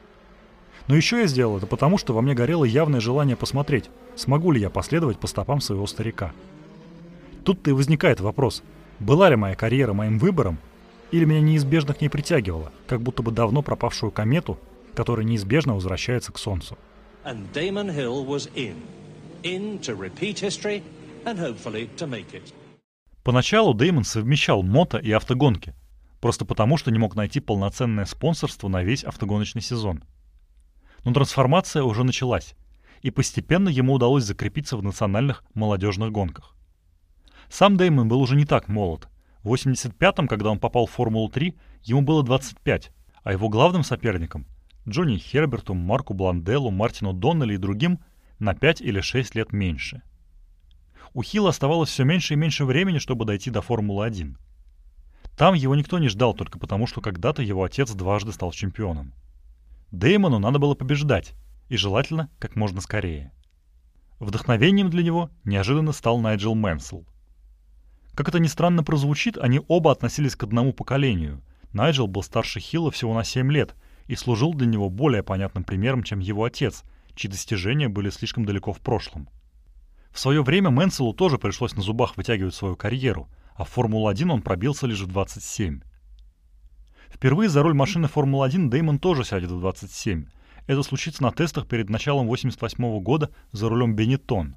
Но еще я сделал это потому, что во мне горело явное желание посмотреть, смогу ли я последовать по стопам своего старика. Тут-то и возникает вопрос, была ли моя карьера моим выбором, или меня неизбежно к ней притягивало, как будто бы давно пропавшую комету, которая неизбежно возвращается к Солнцу. Поначалу Деймон совмещал мото и автогонки – просто потому, что не мог найти полноценное спонсорство на весь автогоночный сезон. Но трансформация уже началась, и постепенно ему удалось закрепиться в национальных молодежных гонках. Сам Деймон был уже не так молод. В 85-м, когда он попал в Формулу-3, ему было 25, а его главным соперником — Джонни Херберту, Марку Бланделу, Мартину Доннелли и другим — на 5 или 6 лет меньше. У Хилла оставалось все меньше и меньше времени, чтобы дойти до Формулы-1. Там его никто не ждал только потому, что когда-то его отец дважды стал чемпионом. Деймону надо было побеждать, и желательно как можно скорее. Вдохновением для него неожиданно стал Найджел Мэнсел. Как это ни странно прозвучит, они оба относились к одному поколению. Найджел был старше Хилла всего на 7 лет и служил для него более понятным примером, чем его отец, чьи достижения были слишком далеко в прошлом. В свое время Мэнселу тоже пришлось на зубах вытягивать свою карьеру, а в Формулу-1 он пробился лишь в 27. Впервые за руль машины Формулы-1 Деймон тоже сядет в 27. Это случится на тестах перед началом 88 года за рулем Бенетон.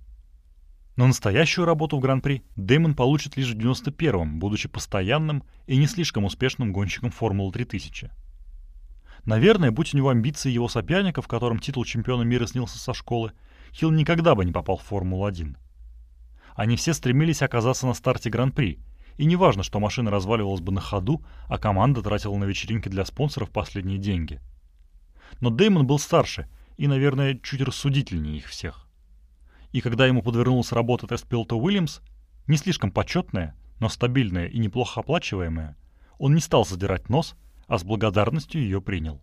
Но настоящую работу в Гран-при Деймон получит лишь в 91-м, будучи постоянным и не слишком успешным гонщиком Формулы 3000. Наверное, будь у него амбиции его соперника, в котором титул чемпиона мира снился со школы, Хилл никогда бы не попал в Формулу-1. Они все стремились оказаться на старте Гран-при, и не важно, что машина разваливалась бы на ходу, а команда тратила на вечеринки для спонсоров последние деньги. Но Деймон был старше и, наверное, чуть рассудительнее их всех. И когда ему подвернулась работа тест-пилота Уильямс, не слишком почетная, но стабильная и неплохо оплачиваемая, он не стал задирать нос, а с благодарностью ее принял.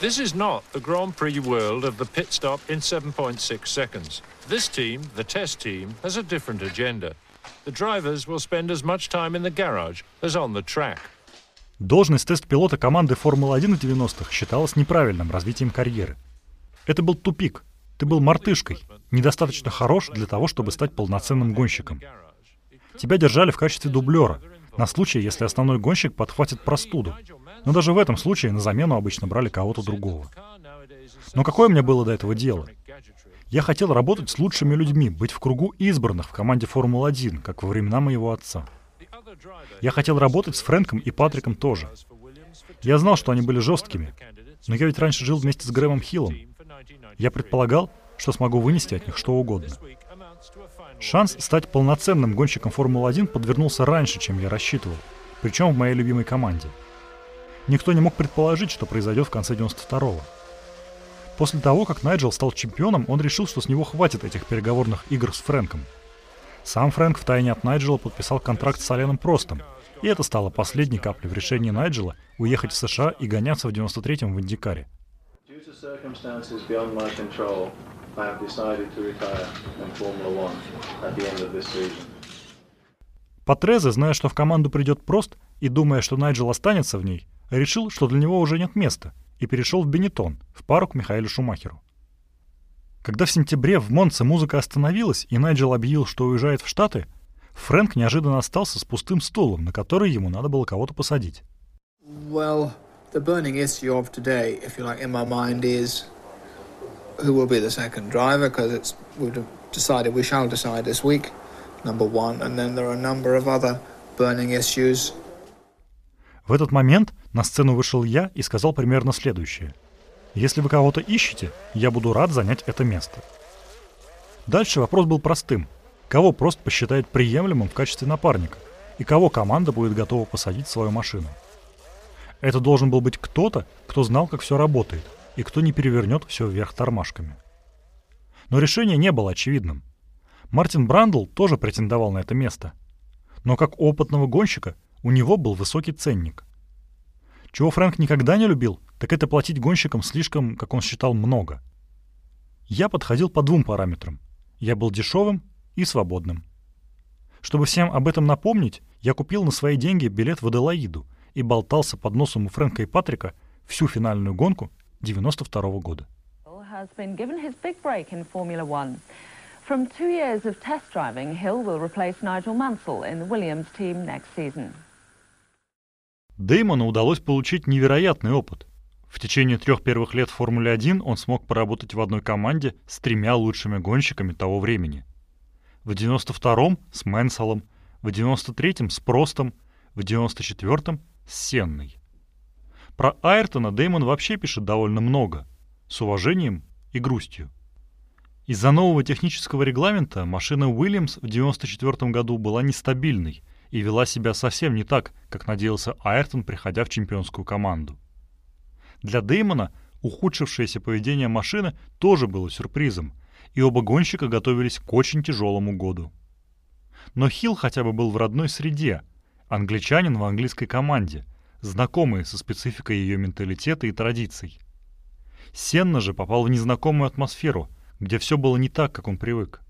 This is not the Grand Prix world of the pit stop in 7.6 seconds. This team, the test team, has a different agenda. The drivers will spend as much time in the garage as on the track. Должность тест-пилота команды Формулы-1 в 90-х считалась неправильным развитием карьеры. Это был тупик. Ты был мартышкой, недостаточно хорош для того, чтобы стать полноценным гонщиком. Тебя держали в качестве дублера, на случай, если основной гонщик подхватит простуду. Но даже в этом случае на замену обычно брали кого-то другого. Но какое мне было до этого дело? Я хотел работать с лучшими людьми, быть в кругу избранных в команде Формулы-1, как во времена моего отца. Я хотел работать с Фрэнком и Патриком тоже. Я знал, что они были жесткими, но я ведь раньше жил вместе с Грэмом Хиллом. Я предполагал, что смогу вынести от них что угодно. Шанс стать полноценным гонщиком Формулы-1 подвернулся раньше, чем я рассчитывал, причем в моей любимой команде. Никто не мог предположить, что произойдет в конце 92-го. После того, как Найджел стал чемпионом, он решил, что с него хватит этих переговорных игр с Фрэнком. Сам Фрэнк втайне от Найджела подписал контракт с Аленом Простом, и это стало последней каплей в решении Найджела уехать в США и гоняться в 93-м в Индикаре. Патрезе, зная, что в команду придет Прост, и думая, что Найджел останется в ней, решил, что для него уже нет места, и перешел в Бенетон, в пару к Михаилу Шумахеру. Когда в сентябре в Монце музыка остановилась, и Найджел объявил, что уезжает в Штаты, Фрэнк неожиданно остался с пустым стулом, на который ему надо было кого-то посадить. Well, the burning issue of today, if you like, in my mind is who will be the second driver, because it's we've decided we shall decide this week, number one, and then there are a number of other burning issues. В этот момент на сцену вышел я и сказал примерно следующее. Если вы кого-то ищете, я буду рад занять это место. Дальше вопрос был простым. Кого просто посчитает приемлемым в качестве напарника? И кого команда будет готова посадить в свою машину? Это должен был быть кто-то, кто знал, как все работает, и кто не перевернет все вверх тормашками. Но решение не было очевидным. Мартин Брандл тоже претендовал на это место. Но как опытного гонщика у него был высокий ценник. Чего Фрэнк никогда не любил, так это платить гонщикам слишком, как он считал, много. Я подходил по двум параметрам. Я был дешевым и свободным. Чтобы всем об этом напомнить, я купил на свои деньги билет в Аделаиду и болтался под носом у Фрэнка и Патрика всю финальную гонку 92 -го года. From two years of test driving, Hill will replace Nigel Mansell in the Williams team next season. Деймону удалось получить невероятный опыт. В течение трех первых лет в Формуле-1 он смог поработать в одной команде с тремя лучшими гонщиками того времени. В 92-м с Мэнселом, в 93-м с Простом, в 94-м с Сенной. Про Айртона Деймон вообще пишет довольно много, с уважением и грустью. Из-за нового технического регламента машина Уильямс в 94 году была нестабильной и вела себя совсем не так, как надеялся Айртон, приходя в чемпионскую команду. Для Деймона ухудшившееся поведение машины тоже было сюрпризом, и оба гонщика готовились к очень тяжелому году. Но Хилл хотя бы был в родной среде, англичанин в английской команде, знакомый со спецификой ее менталитета и традиций. Сенна же попал в незнакомую атмосферу, где все было не так, как он привык.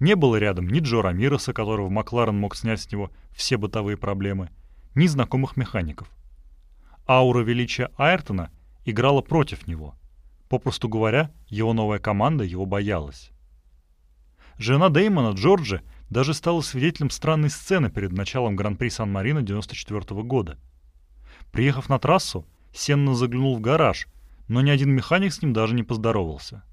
Не было рядом ни Джо Рамироса, которого Макларен мог снять с него все бытовые проблемы, ни знакомых механиков. Аура величия Айртона играла против него. Попросту говоря, его новая команда его боялась. Жена Деймона, Джорджи, даже стала свидетелем странной сцены перед началом Гран-при Сан-Марино 94 года. Приехав на трассу, Сенна заглянул в гараж — но ни один механик с ним даже не поздоровался.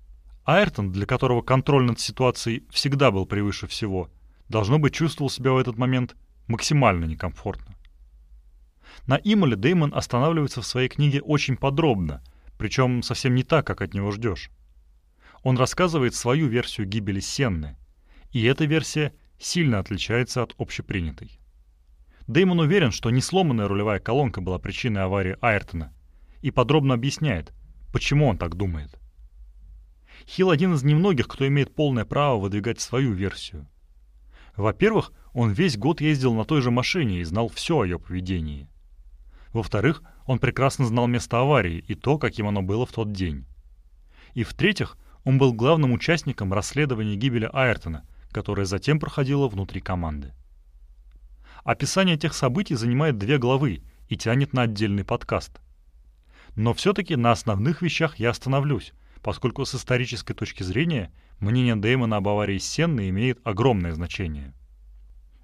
Айртон, для которого контроль над ситуацией всегда был превыше всего, должно быть чувствовал себя в этот момент максимально некомфортно. На Имоле Деймон останавливается в своей книге очень подробно, причем совсем не так, как от него ждешь. Он рассказывает свою версию гибели Сенны, и эта версия сильно отличается от общепринятой. Деймон уверен, что не сломанная рулевая колонка была причиной аварии Айртона, и подробно объясняет, Почему он так думает? Хилл один из немногих, кто имеет полное право выдвигать свою версию. Во-первых, он весь год ездил на той же машине и знал все о ее поведении. Во-вторых, он прекрасно знал место аварии и то, каким оно было в тот день. И в-третьих, он был главным участником расследования гибели Айртона, которое затем проходило внутри команды. Описание тех событий занимает две главы и тянет на отдельный подкаст – но все-таки на основных вещах я остановлюсь, поскольку с исторической точки зрения мнение Дэймона об аварии Сенны имеет огромное значение.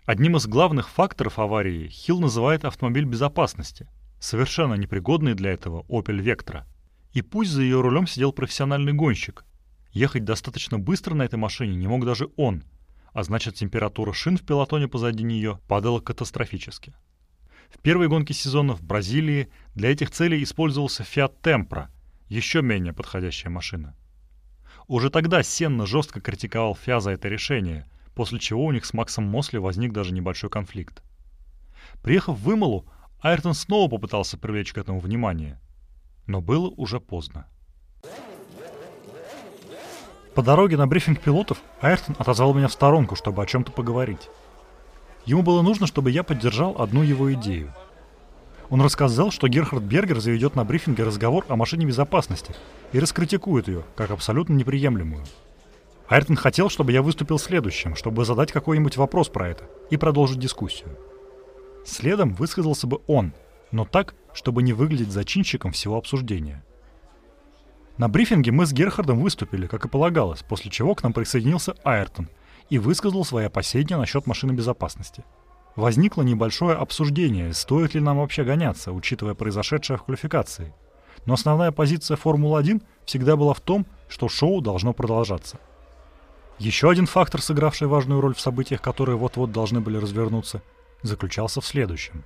Одним из главных факторов аварии Хилл называет автомобиль безопасности, совершенно непригодный для этого Opel Vectra. И пусть за ее рулем сидел профессиональный гонщик, ехать достаточно быстро на этой машине не мог даже он, а значит температура шин в пилотоне позади нее падала катастрофически. В первой гонке сезона в Бразилии для этих целей использовался Fiat Tempra, еще менее подходящая машина. Уже тогда Сенна жестко критиковал Фиа за это решение, после чего у них с Максом Мосли возник даже небольшой конфликт. Приехав в Ималу, Айртон снова попытался привлечь к этому внимание, но было уже поздно. По дороге на брифинг пилотов Айртон отозвал меня в сторонку, чтобы о чем-то поговорить. Ему было нужно, чтобы я поддержал одну его идею. Он рассказал, что Герхард Бергер заведет на брифинге разговор о машине безопасности и раскритикует ее как абсолютно неприемлемую. Айртон хотел, чтобы я выступил следующим, чтобы задать какой-нибудь вопрос про это и продолжить дискуссию. Следом высказался бы он, но так, чтобы не выглядеть зачинщиком всего обсуждения. На брифинге мы с Герхардом выступили, как и полагалось, после чего к нам присоединился Айртон и высказал свои опасения насчет машины безопасности. Возникло небольшое обсуждение, стоит ли нам вообще гоняться, учитывая произошедшее в квалификации. Но основная позиция Формулы-1 всегда была в том, что шоу должно продолжаться. Еще один фактор, сыгравший важную роль в событиях, которые вот-вот должны были развернуться, заключался в следующем.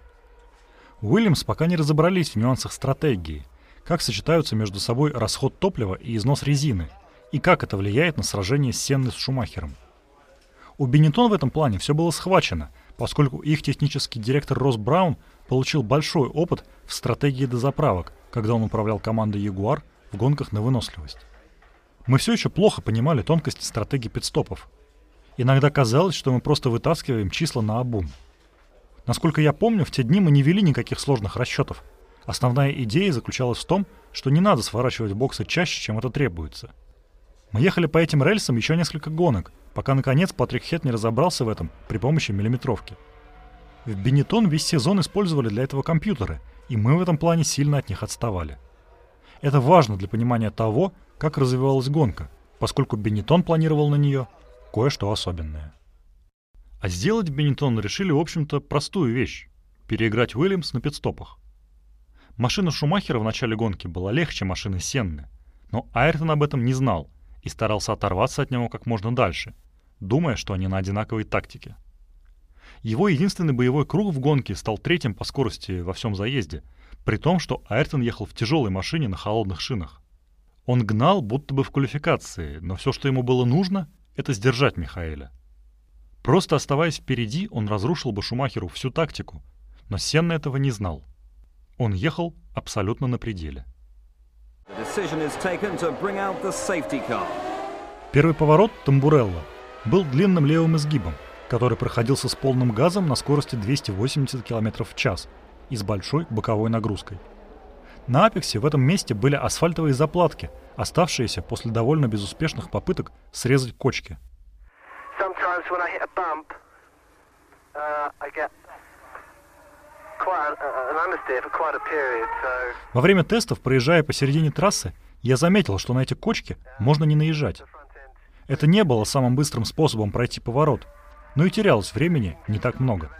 Уильямс пока не разобрались в нюансах стратегии, как сочетаются между собой расход топлива и износ резины, и как это влияет на сражение с Сенной с Шумахером. У Бенетон в этом плане все было схвачено, поскольку их технический директор Росс Браун получил большой опыт в стратегии дозаправок, когда он управлял командой Ягуар в гонках на выносливость. Мы все еще плохо понимали тонкости стратегии пидстопов. Иногда казалось, что мы просто вытаскиваем числа на обум. Насколько я помню, в те дни мы не вели никаких сложных расчетов. Основная идея заключалась в том, что не надо сворачивать боксы чаще, чем это требуется. Мы ехали по этим рельсам еще несколько гонок, пока наконец Патрик Хет не разобрался в этом при помощи миллиметровки. В Бенетон весь сезон использовали для этого компьютеры, и мы в этом плане сильно от них отставали. Это важно для понимания того, как развивалась гонка, поскольку Бенетон планировал на нее кое-что особенное. А сделать Бенетон решили, в общем-то, простую вещь – переиграть Уильямс на пидстопах. Машина Шумахера в начале гонки была легче машины Сенны, но Айртон об этом не знал и старался оторваться от него как можно дальше, думая, что они на одинаковой тактике. Его единственный боевой круг в гонке стал третьим по скорости во всем заезде, при том, что Айртон ехал в тяжелой машине на холодных шинах. Он гнал будто бы в квалификации, но все, что ему было нужно, это сдержать Михаэля. Просто оставаясь впереди, он разрушил бы Шумахеру всю тактику, но Сенна этого не знал. Он ехал абсолютно на пределе. Первый поворот Тамбурелла. Был длинным левым изгибом, который проходился с полным газом на скорости 280 км в час и с большой боковой нагрузкой – на Апексе в этом месте были асфальтовые заплатки, оставшиеся после довольно безуспешных попыток срезать кочки. Во время тестов, проезжая посередине трассы, я заметил, что на эти кочки можно не наезжать. Это не было самым быстрым способом пройти поворот, но и терялось времени не так много.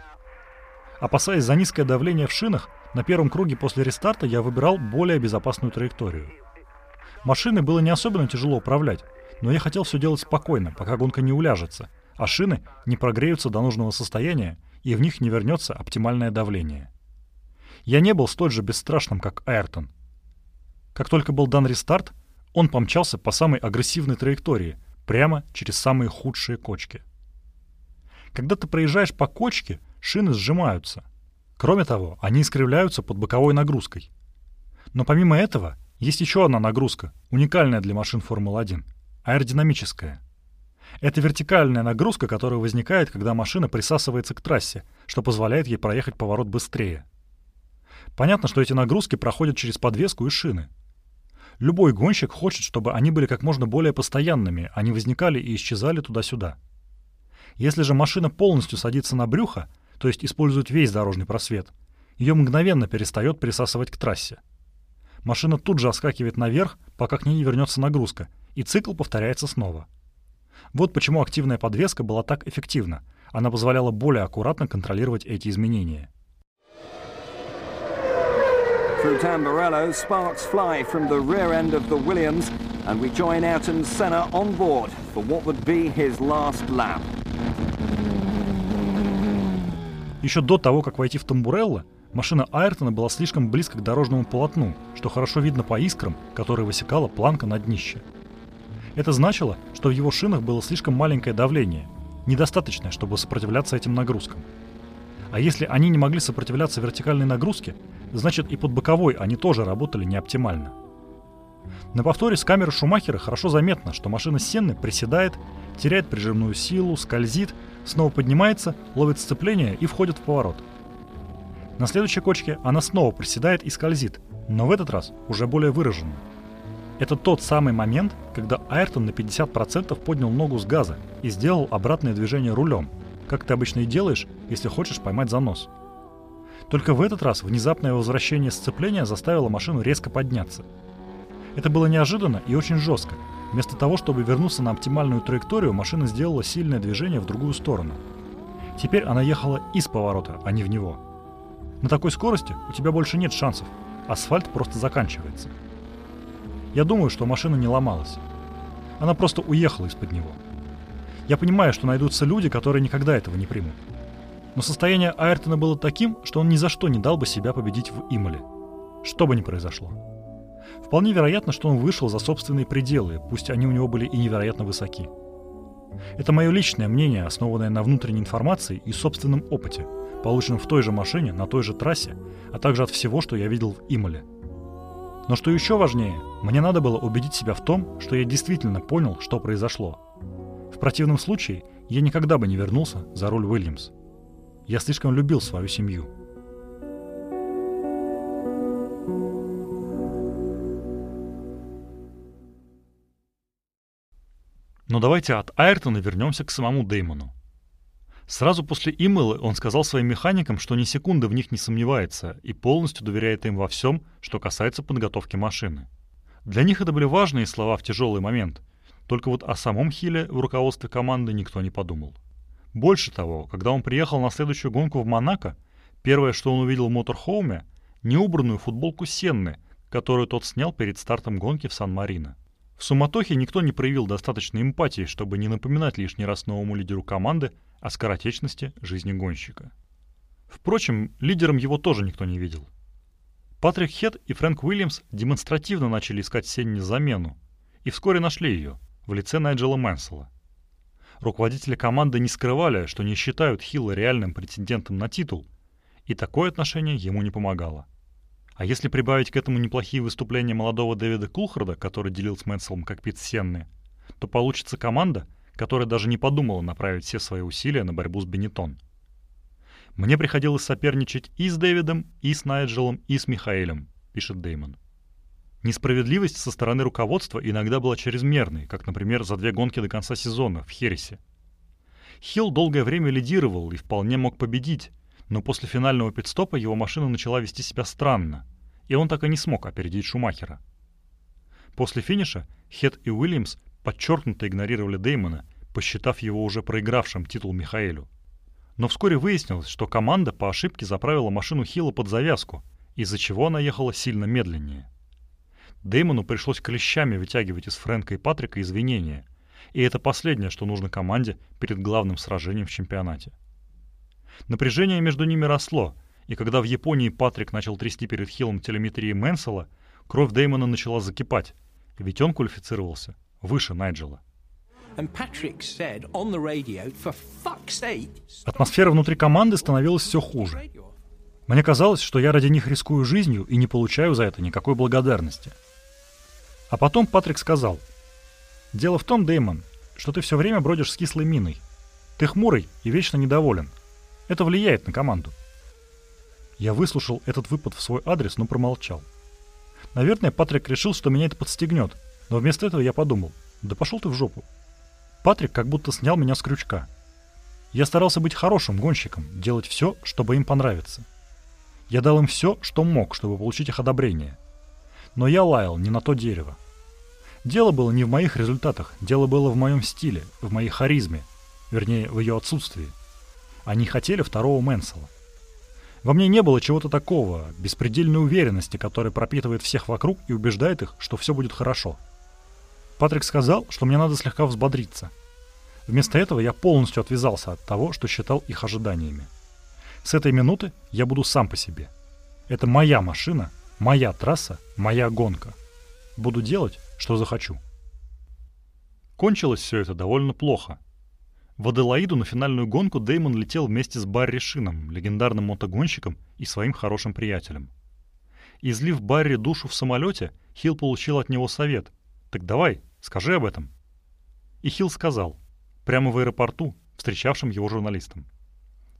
Опасаясь за низкое давление в шинах, на первом круге после рестарта я выбирал более безопасную траекторию. Машины было не особенно тяжело управлять, но я хотел все делать спокойно, пока гонка не уляжется, а шины не прогреются до нужного состояния и в них не вернется оптимальное давление. Я не был столь же бесстрашным, как Айртон. Как только был дан рестарт, он помчался по самой агрессивной траектории, прямо через самые худшие кочки. Когда ты проезжаешь по кочке, шины сжимаются — Кроме того, они искривляются под боковой нагрузкой. Но помимо этого, есть еще одна нагрузка, уникальная для машин Формулы-1 — аэродинамическая. Это вертикальная нагрузка, которая возникает, когда машина присасывается к трассе, что позволяет ей проехать поворот быстрее. Понятно, что эти нагрузки проходят через подвеску и шины. Любой гонщик хочет, чтобы они были как можно более постоянными, а не возникали и исчезали туда-сюда. Если же машина полностью садится на брюхо, то есть использует весь дорожный просвет, ее мгновенно перестает присасывать к трассе. Машина тут же оскакивает наверх, пока к ней не вернется нагрузка, и цикл повторяется снова. Вот почему активная подвеска была так эффективна. Она позволяла более аккуратно контролировать эти изменения. Through Tamburello, sparks fly from the rear end of the Williams, and we join Ayrton Senna on board for what would be his last lap. Еще до того, как войти в Тамбурелло, машина Айртона была слишком близко к дорожному полотну, что хорошо видно по искрам, которые высекала планка на днище. Это значило, что в его шинах было слишком маленькое давление, недостаточное, чтобы сопротивляться этим нагрузкам. А если они не могли сопротивляться вертикальной нагрузке, значит и под боковой они тоже работали неоптимально. На повторе с камеры Шумахера хорошо заметно, что машина Сенны приседает, теряет прижимную силу, скользит снова поднимается, ловит сцепление и входит в поворот. На следующей кочке она снова приседает и скользит, но в этот раз уже более выраженно. Это тот самый момент, когда Айртон на 50% поднял ногу с газа и сделал обратное движение рулем, как ты обычно и делаешь, если хочешь поймать занос. Только в этот раз внезапное возвращение сцепления заставило машину резко подняться. Это было неожиданно и очень жестко. Вместо того, чтобы вернуться на оптимальную траекторию, машина сделала сильное движение в другую сторону. Теперь она ехала из поворота, а не в него. На такой скорости у тебя больше нет шансов. Асфальт просто заканчивается. Я думаю, что машина не ломалась. Она просто уехала из-под него. Я понимаю, что найдутся люди, которые никогда этого не примут. Но состояние Айртона было таким, что он ни за что не дал бы себя победить в Имоле. Что бы ни произошло. Вполне вероятно, что он вышел за собственные пределы, пусть они у него были и невероятно высоки. Это мое личное мнение, основанное на внутренней информации и собственном опыте, полученном в той же машине, на той же трассе, а также от всего, что я видел в Имоле. Но что еще важнее, мне надо было убедить себя в том, что я действительно понял, что произошло. В противном случае я никогда бы не вернулся за руль Уильямс. Я слишком любил свою семью. Но давайте от Айртона вернемся к самому Деймону. Сразу после имейла он сказал своим механикам, что ни секунды в них не сомневается и полностью доверяет им во всем, что касается подготовки машины. Для них это были важные слова в тяжелый момент, только вот о самом Хиле в руководстве команды никто не подумал. Больше того, когда он приехал на следующую гонку в Монако, первое, что он увидел в моторхоуме, неубранную футболку Сенны, которую тот снял перед стартом гонки в Сан-Марино. В суматохе никто не проявил достаточной эмпатии, чтобы не напоминать лишний раз новому лидеру команды о скоротечности жизни гонщика. Впрочем, лидером его тоже никто не видел. Патрик Хед и Фрэнк Уильямс демонстративно начали искать Сенни замену, и вскоре нашли ее в лице Найджела Мэнсела. Руководители команды не скрывали, что не считают Хилла реальным претендентом на титул, и такое отношение ему не помогало. А если прибавить к этому неплохие выступления молодого Дэвида Кулхарда, который делил с Мэнселом кокпит Сенны, то получится команда, которая даже не подумала направить все свои усилия на борьбу с Бенетон. «Мне приходилось соперничать и с Дэвидом, и с Найджелом, и с Михаэлем», — пишет Деймон. Несправедливость со стороны руководства иногда была чрезмерной, как, например, за две гонки до конца сезона в Хересе. Хилл долгое время лидировал и вполне мог победить, но после финального пидстопа его машина начала вести себя странно, и он так и не смог опередить Шумахера. После финиша Хед и Уильямс подчеркнуто игнорировали Деймона, посчитав его уже проигравшим титул Михаэлю. Но вскоре выяснилось, что команда по ошибке заправила машину Хилла под завязку, из-за чего она ехала сильно медленнее. Деймону пришлось клещами вытягивать из Фрэнка и Патрика извинения, и это последнее, что нужно команде перед главным сражением в чемпионате. Напряжение между ними росло, и когда в Японии Патрик начал трясти перед Хиллом телеметрии Мэнсела, кровь Дэймона начала закипать, ведь он квалифицировался выше Найджела. Атмосфера внутри команды становилась все хуже. Мне казалось, что я ради них рискую жизнью и не получаю за это никакой благодарности. А потом Патрик сказал, «Дело в том, Дэймон, что ты все время бродишь с кислой миной. Ты хмурый и вечно недоволен. Это влияет на команду. Я выслушал этот выпад в свой адрес, но промолчал. Наверное, Патрик решил, что меня это подстегнет, но вместо этого я подумал, да пошел ты в жопу. Патрик как будто снял меня с крючка. Я старался быть хорошим гонщиком, делать все, чтобы им понравиться. Я дал им все, что мог, чтобы получить их одобрение. Но я лаял не на то дерево. Дело было не в моих результатах, дело было в моем стиле, в моей харизме, вернее, в ее отсутствии. Они хотели второго Мэнсела. Во мне не было чего-то такого, беспредельной уверенности, которая пропитывает всех вокруг и убеждает их, что все будет хорошо. Патрик сказал, что мне надо слегка взбодриться. Вместо этого я полностью отвязался от того, что считал их ожиданиями. С этой минуты я буду сам по себе. Это моя машина, моя трасса, моя гонка. Буду делать, что захочу. Кончилось все это довольно плохо – в Аделаиду на финальную гонку Деймон летел вместе с Барри Шином, легендарным мотогонщиком и своим хорошим приятелем. Излив Барри душу в самолете, Хилл получил от него совет. «Так давай, скажи об этом». И Хилл сказал, прямо в аэропорту, встречавшим его журналистам.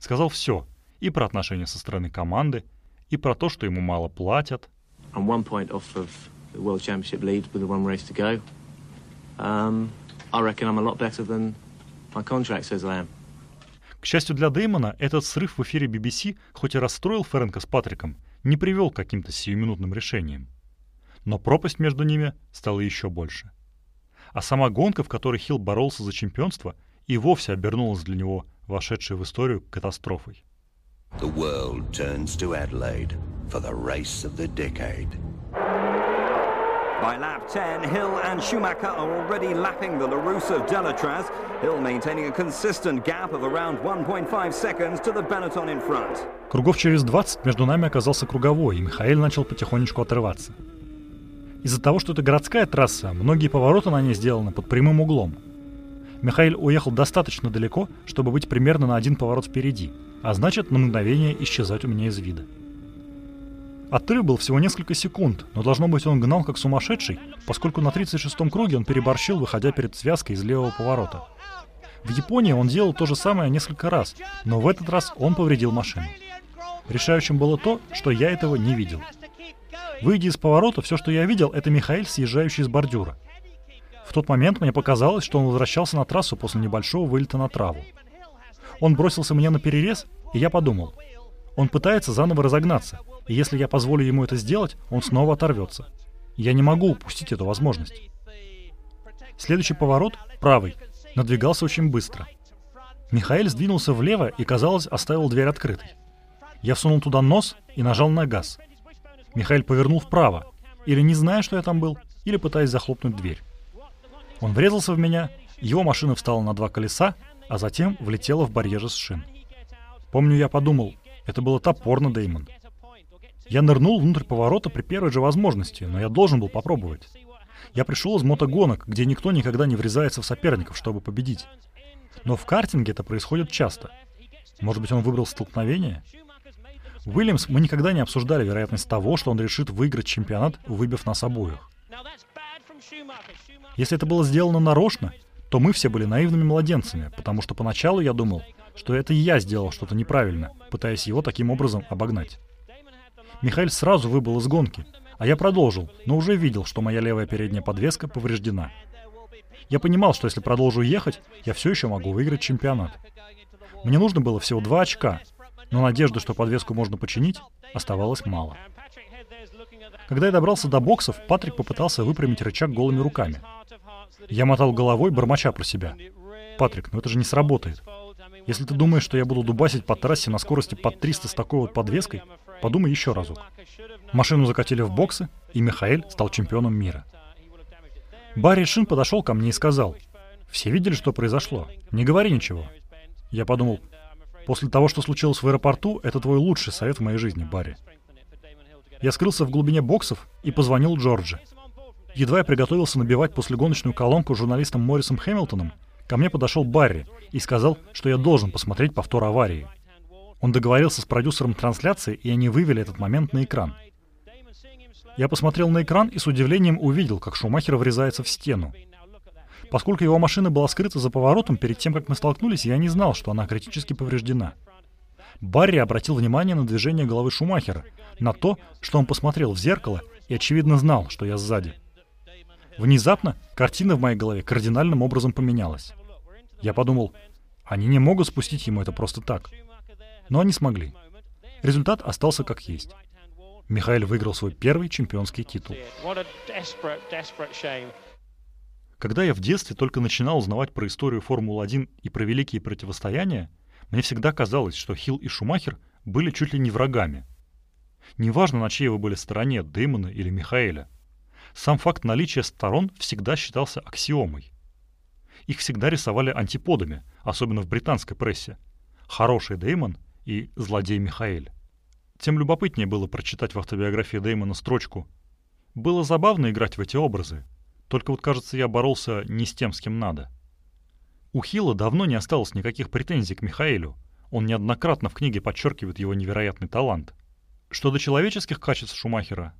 Сказал все, и про отношения со стороны команды, и про то, что ему мало платят. Um, I reckon I'm a lot better than my contract says I am. К счастью для Дэймона, этот срыв в эфире BBC, хоть и расстроил Ференка с Патриком, не привел к каким-то сиюминутным решениям. Но пропасть между ними стала еще больше. А сама гонка, в которой Хилл боролся за чемпионство, и вовсе обернулась для него вошедшей в историю катастрофой. The world turns to Adelaide for the race of the decade. By lap 10, Hill and Schumacher are already lapping the LaRousse of Delatraz. Hill maintaining a consistent gap of around 1.5 seconds to the Benetton in front. Кругов через 20 между нами оказался круговой, и Михаил начал потихонечку отрываться. Из-за того, что это городская трасса, многие повороты на ней сделаны под прямым углом. Михаил уехал достаточно далеко, чтобы быть примерно на один поворот впереди, а значит на мгновение исчезать у меня из вида. Отрыв был всего несколько секунд, но должно быть он гнал как сумасшедший, поскольку на 36-м круге он переборщил, выходя перед связкой из левого поворота. В Японии он делал то же самое несколько раз, но в этот раз он повредил машину. Решающим было то, что я этого не видел. Выйдя из поворота, все, что я видел, это Михаил, съезжающий с бордюра. В тот момент мне показалось, что он возвращался на трассу после небольшого вылета на траву. Он бросился мне на перерез, и я подумал, он пытается заново разогнаться, и если я позволю ему это сделать, он снова оторвется. Я не могу упустить эту возможность. Следующий поворот, правый, надвигался очень быстро. Михаил сдвинулся влево и, казалось, оставил дверь открытой. Я всунул туда нос и нажал на газ. Михаил повернул вправо, или не зная, что я там был, или пытаясь захлопнуть дверь. Он врезался в меня, его машина встала на два колеса, а затем влетела в барьер с шин. Помню, я подумал, это было топорно, Деймон. Я нырнул внутрь поворота при первой же возможности, но я должен был попробовать. Я пришел из мотогонок, где никто никогда не врезается в соперников, чтобы победить. Но в картинге это происходит часто. Может быть, он выбрал столкновение? Уильямс мы никогда не обсуждали вероятность того, что он решит выиграть чемпионат, выбив нас обоих. Если это было сделано нарочно, то мы все были наивными младенцами, потому что поначалу я думал, что это я сделал что-то неправильно, пытаясь его таким образом обогнать. Михаил сразу выбыл из гонки, а я продолжил, но уже видел, что моя левая передняя подвеска повреждена. Я понимал, что если продолжу ехать, я все еще могу выиграть чемпионат. Мне нужно было всего два очка, но надежды, что подвеску можно починить, оставалось мало. Когда я добрался до боксов, Патрик попытался выпрямить рычаг голыми руками. Я мотал головой, бормоча про себя. «Патрик, ну это же не сработает. Если ты думаешь, что я буду дубасить по трассе на скорости под 300 с такой вот подвеской, подумай еще разок. Машину закатили в боксы, и Михаэль стал чемпионом мира. Барри Шин подошел ко мне и сказал, «Все видели, что произошло. Не говори ничего». Я подумал, после того, что случилось в аэропорту, это твой лучший совет в моей жизни, Барри. Я скрылся в глубине боксов и позвонил Джорджи. Едва я приготовился набивать послегоночную колонку журналистом Моррисом Хэмилтоном, ко мне подошел Барри и сказал, что я должен посмотреть повтор аварии. Он договорился с продюсером трансляции, и они вывели этот момент на экран. Я посмотрел на экран и с удивлением увидел, как Шумахер врезается в стену. Поскольку его машина была скрыта за поворотом, перед тем, как мы столкнулись, я не знал, что она критически повреждена. Барри обратил внимание на движение головы Шумахера, на то, что он посмотрел в зеркало и, очевидно, знал, что я сзади. Внезапно картина в моей голове кардинальным образом поменялась. Я подумал, они не могут спустить ему это просто так. Но они смогли. Результат остался как есть. Михаил выиграл свой первый чемпионский титул. Когда я в детстве только начинал узнавать про историю Формулы-1 и про великие противостояния, мне всегда казалось, что Хилл и Шумахер были чуть ли не врагами. Неважно, на чьей вы были стороне, Дэймона или Михаэля. Сам факт наличия сторон всегда считался аксиомой. Их всегда рисовали антиподами, особенно в британской прессе. Хороший Дэймон и злодей Михаэль. Тем любопытнее было прочитать в автобиографии Дэймона строчку «Было забавно играть в эти образы, только вот, кажется, я боролся не с тем, с кем надо». У Хилла давно не осталось никаких претензий к Михаэлю. Он неоднократно в книге подчеркивает его невероятный талант. Что до человеческих качеств Шумахера,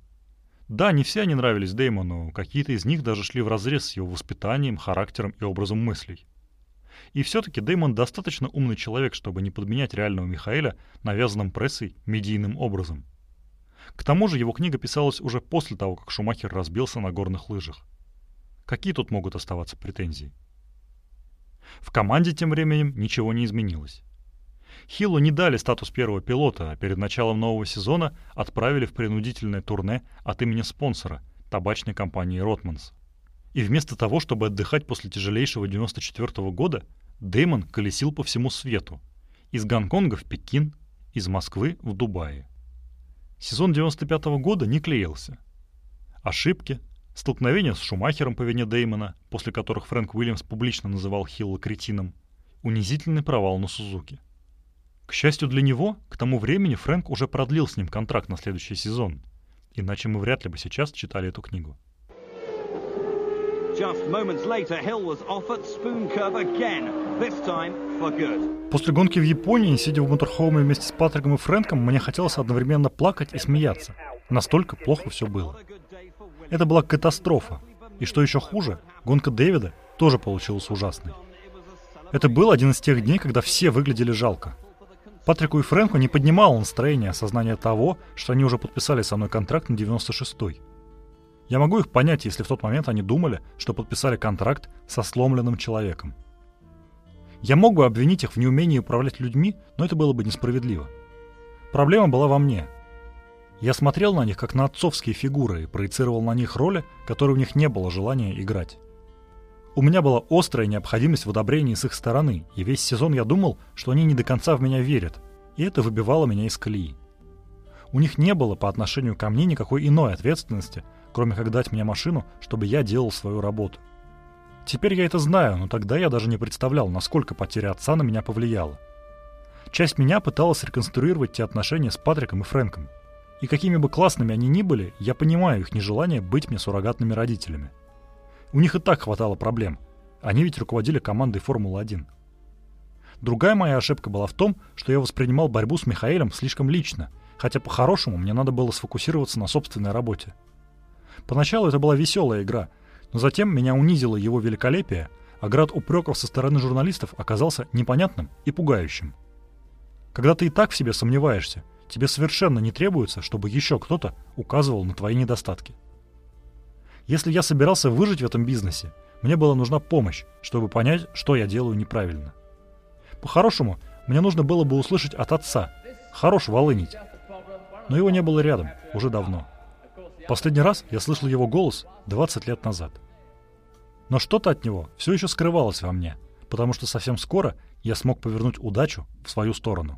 да, не все они нравились Дэймону, какие-то из них даже шли вразрез с его воспитанием, характером и образом мыслей. И все-таки Дэймон достаточно умный человек, чтобы не подменять реального Михаэля навязанным прессой медийным образом. К тому же его книга писалась уже после того, как Шумахер разбился на горных лыжах. Какие тут могут оставаться претензии? В команде тем временем ничего не изменилось. Хиллу не дали статус первого пилота, а перед началом нового сезона отправили в принудительное турне от имени спонсора – табачной компании «Ротманс». И вместо того, чтобы отдыхать после тяжелейшего 94 -го года, Дэймон колесил по всему свету. Из Гонконга в Пекин, из Москвы в Дубае. Сезон 95 -го года не клеился. Ошибки, столкновения с Шумахером по вине Дэймона, после которых Фрэнк Уильямс публично называл Хилла кретином, унизительный провал на Сузуки – к счастью для него, к тому времени Фрэнк уже продлил с ним контракт на следующий сезон. Иначе мы вряд ли бы сейчас читали эту книгу. После гонки в Японии, сидя в моторхоуме вместе с Патриком и Фрэнком, мне хотелось одновременно плакать и смеяться. Настолько плохо все было. Это была катастрофа. И что еще хуже, гонка Дэвида тоже получилась ужасной. Это был один из тех дней, когда все выглядели жалко. Патрику и Фрэнку не поднимало настроение осознание того, что они уже подписали со мной контракт на 96-й. Я могу их понять, если в тот момент они думали, что подписали контракт со сломленным человеком. Я мог бы обвинить их в неумении управлять людьми, но это было бы несправедливо. Проблема была во мне. Я смотрел на них как на отцовские фигуры и проецировал на них роли, которые у них не было желания играть. У меня была острая необходимость в одобрении с их стороны, и весь сезон я думал, что они не до конца в меня верят, и это выбивало меня из колеи. У них не было по отношению ко мне никакой иной ответственности, кроме как дать мне машину, чтобы я делал свою работу. Теперь я это знаю, но тогда я даже не представлял, насколько потеря отца на меня повлияла. Часть меня пыталась реконструировать те отношения с Патриком и Фрэнком. И какими бы классными они ни были, я понимаю их нежелание быть мне суррогатными родителями. У них и так хватало проблем. Они ведь руководили командой Формулы-1. Другая моя ошибка была в том, что я воспринимал борьбу с Михаэлем слишком лично, хотя по-хорошему мне надо было сфокусироваться на собственной работе. Поначалу это была веселая игра, но затем меня унизило его великолепие, а град упреков со стороны журналистов оказался непонятным и пугающим. Когда ты и так в себе сомневаешься, тебе совершенно не требуется, чтобы еще кто-то указывал на твои недостатки. Если я собирался выжить в этом бизнесе, мне была нужна помощь, чтобы понять, что я делаю неправильно. По-хорошему, мне нужно было бы услышать от отца. Хорош волынить. Но его не было рядом, уже давно. Последний раз я слышал его голос 20 лет назад. Но что-то от него все еще скрывалось во мне, потому что совсем скоро я смог повернуть удачу в свою сторону.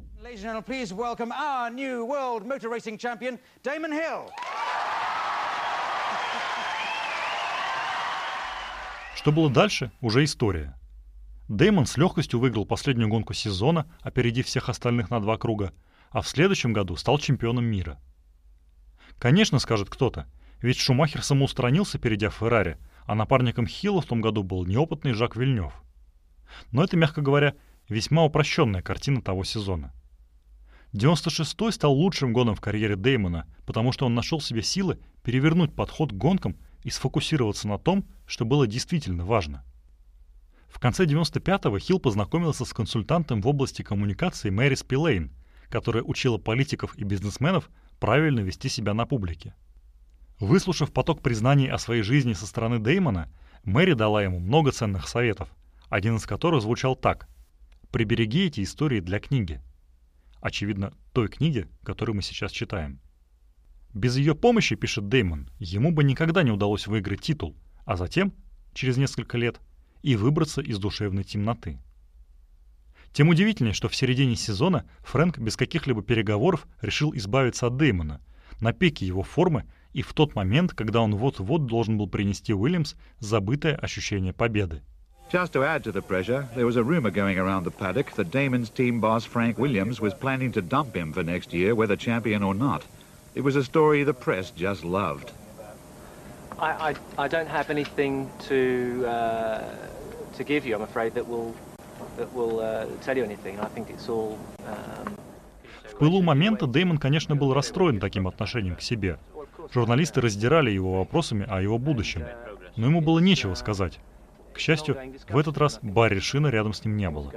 Что было дальше, уже история. Дэймон с легкостью выиграл последнюю гонку сезона, опередив всех остальных на два круга, а в следующем году стал чемпионом мира. Конечно, скажет кто-то, ведь Шумахер самоустранился, перейдя в Феррари, а напарником Хилла в том году был неопытный Жак Вильнев. Но это, мягко говоря, весьма упрощенная картина того сезона. 96-й стал лучшим гоном в карьере Дэймона, потому что он нашел себе силы перевернуть подход к гонкам и сфокусироваться на том, что было действительно важно. В конце 95-го Хилл познакомился с консультантом в области коммуникации Мэри Спилейн, которая учила политиков и бизнесменов правильно вести себя на публике. Выслушав поток признаний о своей жизни со стороны Деймона, Мэри дала ему много ценных советов, один из которых звучал так «Прибереги эти истории для книги». Очевидно, той книги, которую мы сейчас читаем. Без ее помощи, пишет Деймон, ему бы никогда не удалось выиграть титул, а затем, через несколько лет, и выбраться из душевной темноты. Тем удивительнее, что в середине сезона Фрэнк без каких-либо переговоров решил избавиться от Деймона, на пике его формы и в тот момент, когда он вот-вот должен был принести Уильямс забытое ощущение победы. Just to add to the pressure, there was a rumor going around the paddock that Damon's team boss Frank Williams was planning to dump him for next year, whether champion or not. It was a story the press just loved. I, I, I don't have anything to uh, to give you, I'm afraid, that will that will uh, tell you anything. I think it's all. Um... В пылу момента Дэймон, конечно, был расстроен таким отношением к себе. Журналисты раздирали его вопросами о его будущем, но ему было нечего сказать. К счастью, в этот раз Барри Шина рядом с ним не было.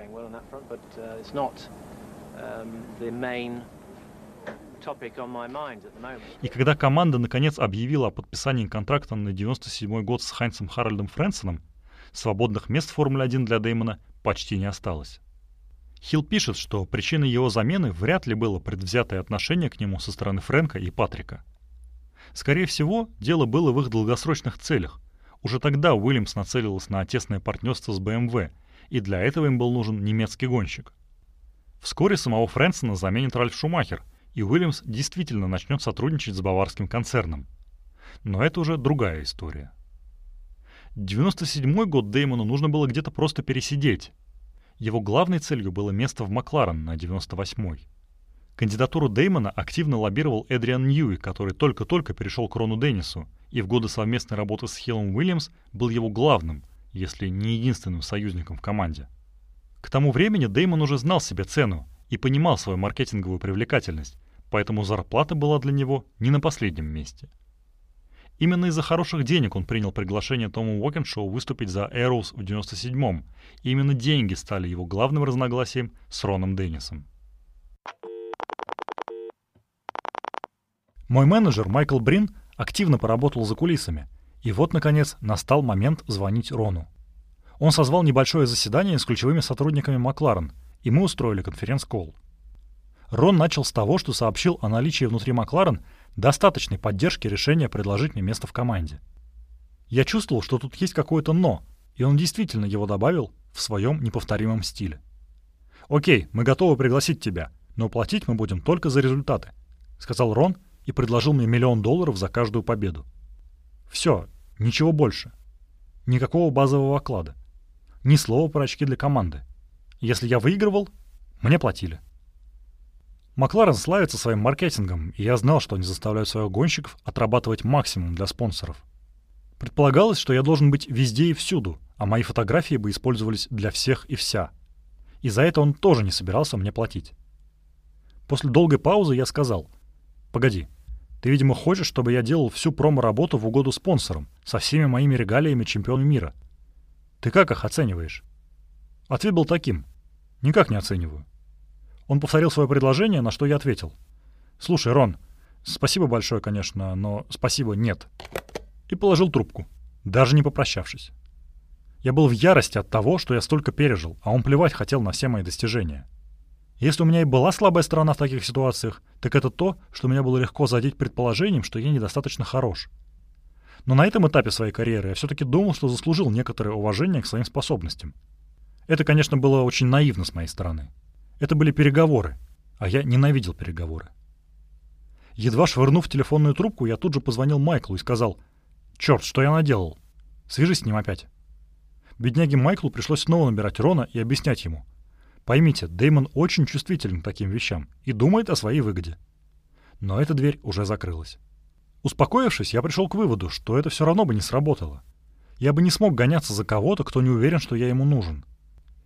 И когда команда наконец объявила о подписании контракта на 97 год с Хайнцем Харальдом Фрэнсоном, свободных мест в Формуле-1 для Деймона почти не осталось. Хилл пишет, что причиной его замены вряд ли было предвзятое отношение к нему со стороны Фрэнка и Патрика. Скорее всего, дело было в их долгосрочных целях. Уже тогда Уильямс нацелилась на тесное партнерство с BMW, и для этого им был нужен немецкий гонщик. Вскоре самого Фрэнсона заменит Ральф Шумахер, и Уильямс действительно начнет сотрудничать с баварским концерном. Но это уже другая история. 97 год Деймону нужно было где-то просто пересидеть. Его главной целью было место в Макларен на 98-й. Кандидатуру Деймона активно лоббировал Эдриан Ньюи, который только-только перешел к Рону Деннису, и в годы совместной работы с Хиллом Уильямс был его главным, если не единственным союзником в команде. К тому времени Деймон уже знал себе цену и понимал свою маркетинговую привлекательность, поэтому зарплата была для него не на последнем месте. Именно из-за хороших денег он принял приглашение Тома Уокеншоу выступить за Эроуз в 97-м, и именно деньги стали его главным разногласием с Роном Деннисом. Мой менеджер Майкл Брин активно поработал за кулисами, и вот, наконец, настал момент звонить Рону. Он созвал небольшое заседание с ключевыми сотрудниками Макларен, и мы устроили конференц-колл. Рон начал с того, что сообщил о наличии внутри Макларен достаточной поддержки решения предложить мне место в команде. Я чувствовал, что тут есть какое-то «но», и он действительно его добавил в своем неповторимом стиле. «Окей, мы готовы пригласить тебя, но платить мы будем только за результаты», — сказал Рон и предложил мне миллион долларов за каждую победу. Все, ничего больше. Никакого базового оклада. Ни слова про очки для команды. Если я выигрывал, мне платили. Макларен славится своим маркетингом, и я знал, что они заставляют своих гонщиков отрабатывать максимум для спонсоров. Предполагалось, что я должен быть везде и всюду, а мои фотографии бы использовались для всех и вся. И за это он тоже не собирался мне платить. После долгой паузы я сказал, «Погоди, ты, видимо, хочешь, чтобы я делал всю промо-работу в угоду спонсорам, со всеми моими регалиями чемпиона мира. Ты как их оцениваешь?» Ответ был таким, «Никак не оцениваю. Он повторил свое предложение, на что я ответил. «Слушай, Рон, спасибо большое, конечно, но спасибо нет». И положил трубку, даже не попрощавшись. Я был в ярости от того, что я столько пережил, а он плевать хотел на все мои достижения. Если у меня и была слабая сторона в таких ситуациях, так это то, что меня было легко задеть предположением, что я недостаточно хорош. Но на этом этапе своей карьеры я все-таки думал, что заслужил некоторое уважение к своим способностям. Это, конечно, было очень наивно с моей стороны. Это были переговоры, а я ненавидел переговоры. Едва швырнув телефонную трубку, я тут же позвонил Майклу и сказал, «Черт, что я наделал? Свяжись с ним опять». Бедняге Майклу пришлось снова набирать Рона и объяснять ему. Поймите, Деймон очень чувствителен к таким вещам и думает о своей выгоде. Но эта дверь уже закрылась. Успокоившись, я пришел к выводу, что это все равно бы не сработало. Я бы не смог гоняться за кого-то, кто не уверен, что я ему нужен.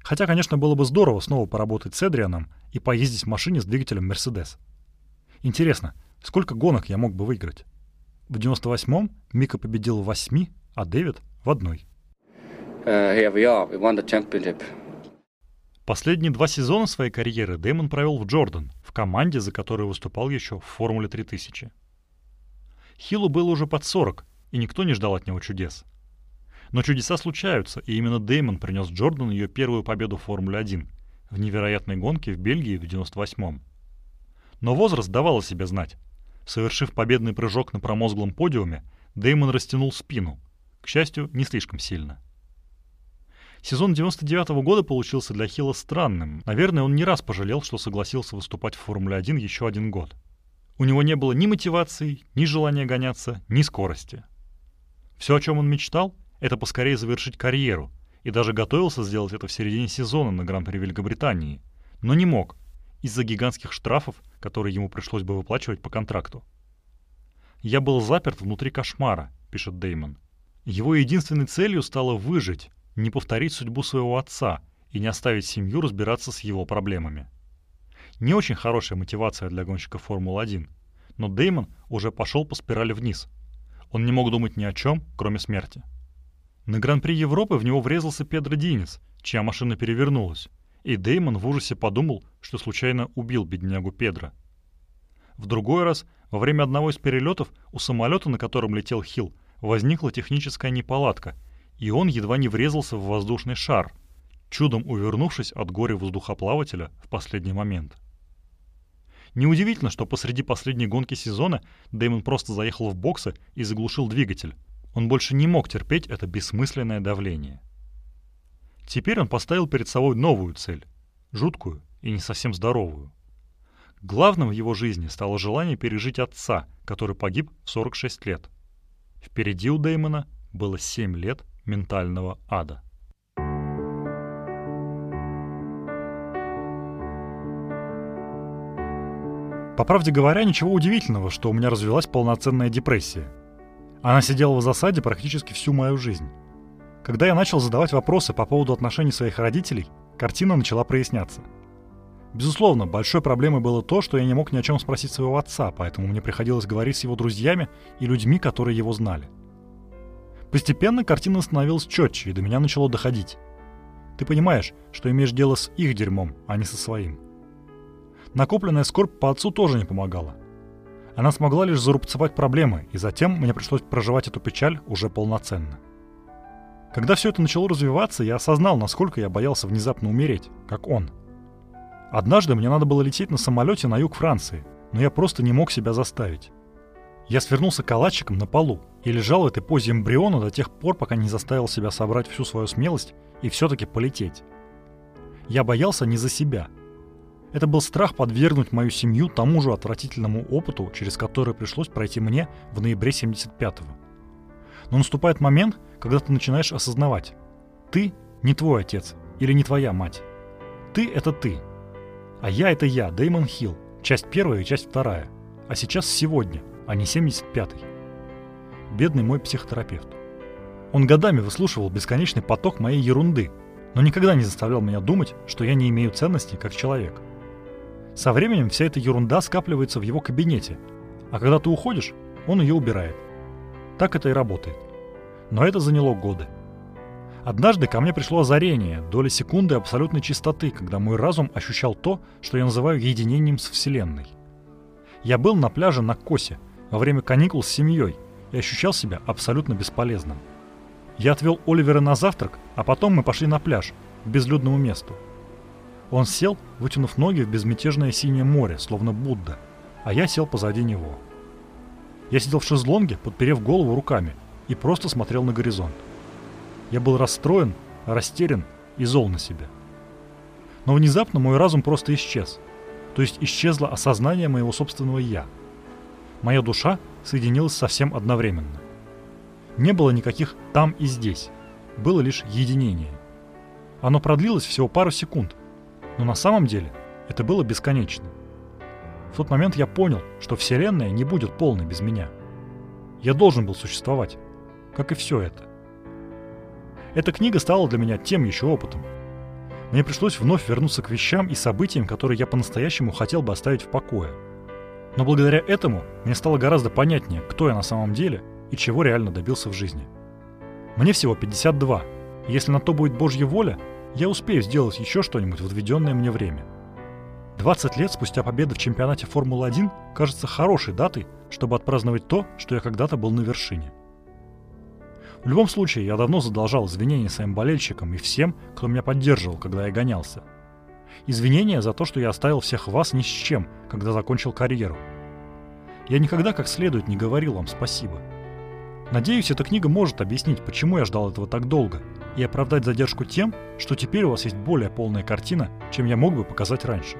Хотя, конечно, было бы здорово снова поработать с Эдрианом и поездить в машине с двигателем Мерседес. Интересно, сколько гонок я мог бы выиграть? В 98-м Мика победил в восьми, а Дэвид — в одной. Uh, Последние два сезона своей карьеры Дэймон провел в Джордан, в команде, за которую выступал еще в Формуле 3000. Хиллу было уже под 40, и никто не ждал от него чудес — но чудеса случаются, и именно Деймон принес Джордан ее первую победу в Формуле-1 в невероятной гонке в Бельгии в 98-м. Но возраст давал о себе знать. Совершив победный прыжок на промозглом подиуме, Деймон растянул спину. К счастью, не слишком сильно. Сезон 99 -го года получился для Хилла странным. Наверное, он не раз пожалел, что согласился выступать в Формуле-1 еще один год. У него не было ни мотивации, ни желания гоняться, ни скорости. Все, о чем он мечтал, это поскорее завершить карьеру, и даже готовился сделать это в середине сезона на Гран-при Великобритании, но не мог из-за гигантских штрафов, которые ему пришлось бы выплачивать по контракту. «Я был заперт внутри кошмара», — пишет Деймон. Его единственной целью стало выжить, не повторить судьбу своего отца и не оставить семью разбираться с его проблемами. Не очень хорошая мотивация для гонщика Формулы-1, но Деймон уже пошел по спирали вниз. Он не мог думать ни о чем, кроме смерти. На Гран-при Европы в него врезался Педро Динес, чья машина перевернулась, и Деймон в ужасе подумал, что случайно убил беднягу Педро. В другой раз, во время одного из перелетов, у самолета, на котором летел Хилл, возникла техническая неполадка, и он едва не врезался в воздушный шар, чудом увернувшись от горя воздухоплавателя в последний момент. Неудивительно, что посреди последней гонки сезона Дэймон просто заехал в боксы и заглушил двигатель. Он больше не мог терпеть это бессмысленное давление. Теперь он поставил перед собой новую цель — жуткую и не совсем здоровую. Главным в его жизни стало желание пережить отца, который погиб в 46 лет. Впереди у Дэймона было 7 лет ментального ада. По правде говоря, ничего удивительного, что у меня развилась полноценная депрессия. Она сидела в засаде практически всю мою жизнь. Когда я начал задавать вопросы по поводу отношений своих родителей, картина начала проясняться. Безусловно, большой проблемой было то, что я не мог ни о чем спросить своего отца, поэтому мне приходилось говорить с его друзьями и людьми, которые его знали. Постепенно картина становилась четче, и до меня начало доходить. Ты понимаешь, что имеешь дело с их дерьмом, а не со своим. Накопленная скорбь по отцу тоже не помогала. Она смогла лишь зарубцевать проблемы, и затем мне пришлось проживать эту печаль уже полноценно. Когда все это начало развиваться, я осознал, насколько я боялся внезапно умереть, как он. Однажды мне надо было лететь на самолете на юг Франции, но я просто не мог себя заставить. Я свернулся калачиком на полу и лежал в этой позе эмбриона до тех пор, пока не заставил себя собрать всю свою смелость и все-таки полететь. Я боялся не за себя, это был страх подвергнуть мою семью тому же отвратительному опыту, через который пришлось пройти мне в ноябре 75-го. Но наступает момент, когда ты начинаешь осознавать. Ты не твой отец или не твоя мать. Ты — это ты. А я — это я, Дэймон Хилл, часть первая и часть вторая. А сейчас сегодня, а не 75-й. Бедный мой психотерапевт. Он годами выслушивал бесконечный поток моей ерунды, но никогда не заставлял меня думать, что я не имею ценности как человек. Со временем вся эта ерунда скапливается в его кабинете, а когда ты уходишь, он ее убирает. Так это и работает. Но это заняло годы. Однажды ко мне пришло озарение, доля секунды абсолютной чистоты, когда мой разум ощущал то, что я называю единением с Вселенной. Я был на пляже на Косе во время каникул с семьей и ощущал себя абсолютно бесполезным. Я отвел Оливера на завтрак, а потом мы пошли на пляж, к безлюдному месту – он сел, вытянув ноги в безмятежное синее море, словно Будда, а я сел позади него. Я сидел в шезлонге, подперев голову руками, и просто смотрел на горизонт. Я был расстроен, растерян и зол на себя. Но внезапно мой разум просто исчез. То есть исчезло осознание моего собственного «я». Моя душа соединилась совсем одновременно. Не было никаких «там» и «здесь». Было лишь единение. Оно продлилось всего пару секунд, но на самом деле это было бесконечно. В тот момент я понял, что Вселенная не будет полной без меня. Я должен был существовать, как и все это. Эта книга стала для меня тем еще опытом. Мне пришлось вновь вернуться к вещам и событиям, которые я по-настоящему хотел бы оставить в покое. Но благодаря этому мне стало гораздо понятнее, кто я на самом деле и чего реально добился в жизни. Мне всего 52, и если на то будет Божья воля, я успею сделать еще что-нибудь в отведенное мне время. 20 лет спустя победы в чемпионате Формулы-1 кажется хорошей датой, чтобы отпраздновать то, что я когда-то был на вершине. В любом случае, я давно задолжал извинения своим болельщикам и всем, кто меня поддерживал, когда я гонялся. Извинения за то, что я оставил всех вас ни с чем, когда закончил карьеру. Я никогда как следует не говорил вам спасибо. Надеюсь, эта книга может объяснить, почему я ждал этого так долго – и оправдать задержку тем, что теперь у вас есть более полная картина, чем я мог бы показать раньше.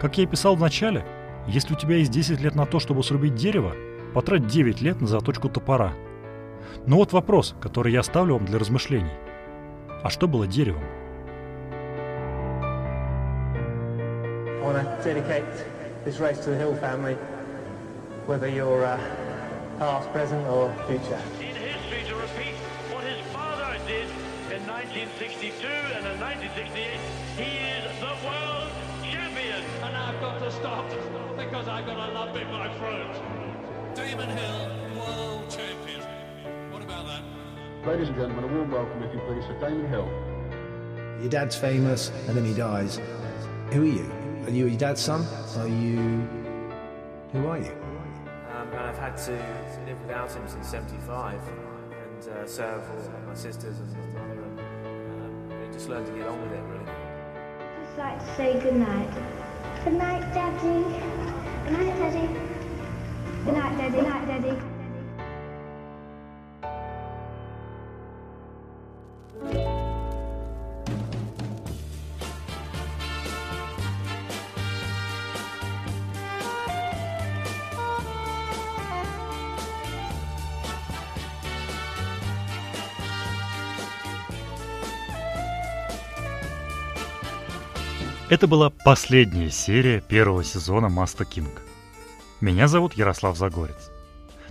Как я и писал в начале, если у тебя есть 10 лет на то, чтобы срубить дерево, потрать 9 лет на заточку топора. Но вот вопрос, который я оставлю вам для размышлений. А что было деревом? Whether. 1962 and in 1968, he is the world champion. And I've got to stop because I've got a lump in my throat. Damon Hill, world champion. What about that? Ladies and gentlemen, a warm welcome, if you please, for Damon Hill. Your dad's famous, and then he dies. Who are you? Are you your dad's son? Are you... Who are you? Um, and I've had to live without him since 75 and uh, serve all my sisters and my brother and just learn to get on with it, really. I'd like to say good night. Good night, Daddy. Good night, Daddy. Good night, Daddy. Good night, Daddy. Это была последняя серия первого сезона Маста Кинг. Меня зовут Ярослав Загорец.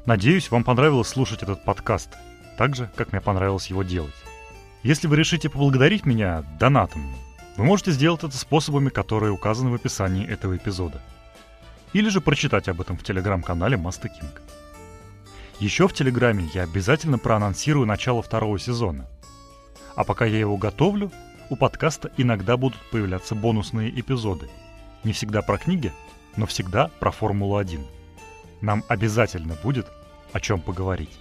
Надеюсь, вам понравилось слушать этот подкаст, так же, как мне понравилось его делать. Если вы решите поблагодарить меня донатом, вы можете сделать это способами, которые указаны в описании этого эпизода. Или же прочитать об этом в телеграм-канале Маста Кинг. Еще в Телеграме я обязательно проанонсирую начало второго сезона. А пока я его готовлю, у подкаста иногда будут появляться бонусные эпизоды. Не всегда про книги, но всегда про Формулу-1. Нам обязательно будет о чем поговорить.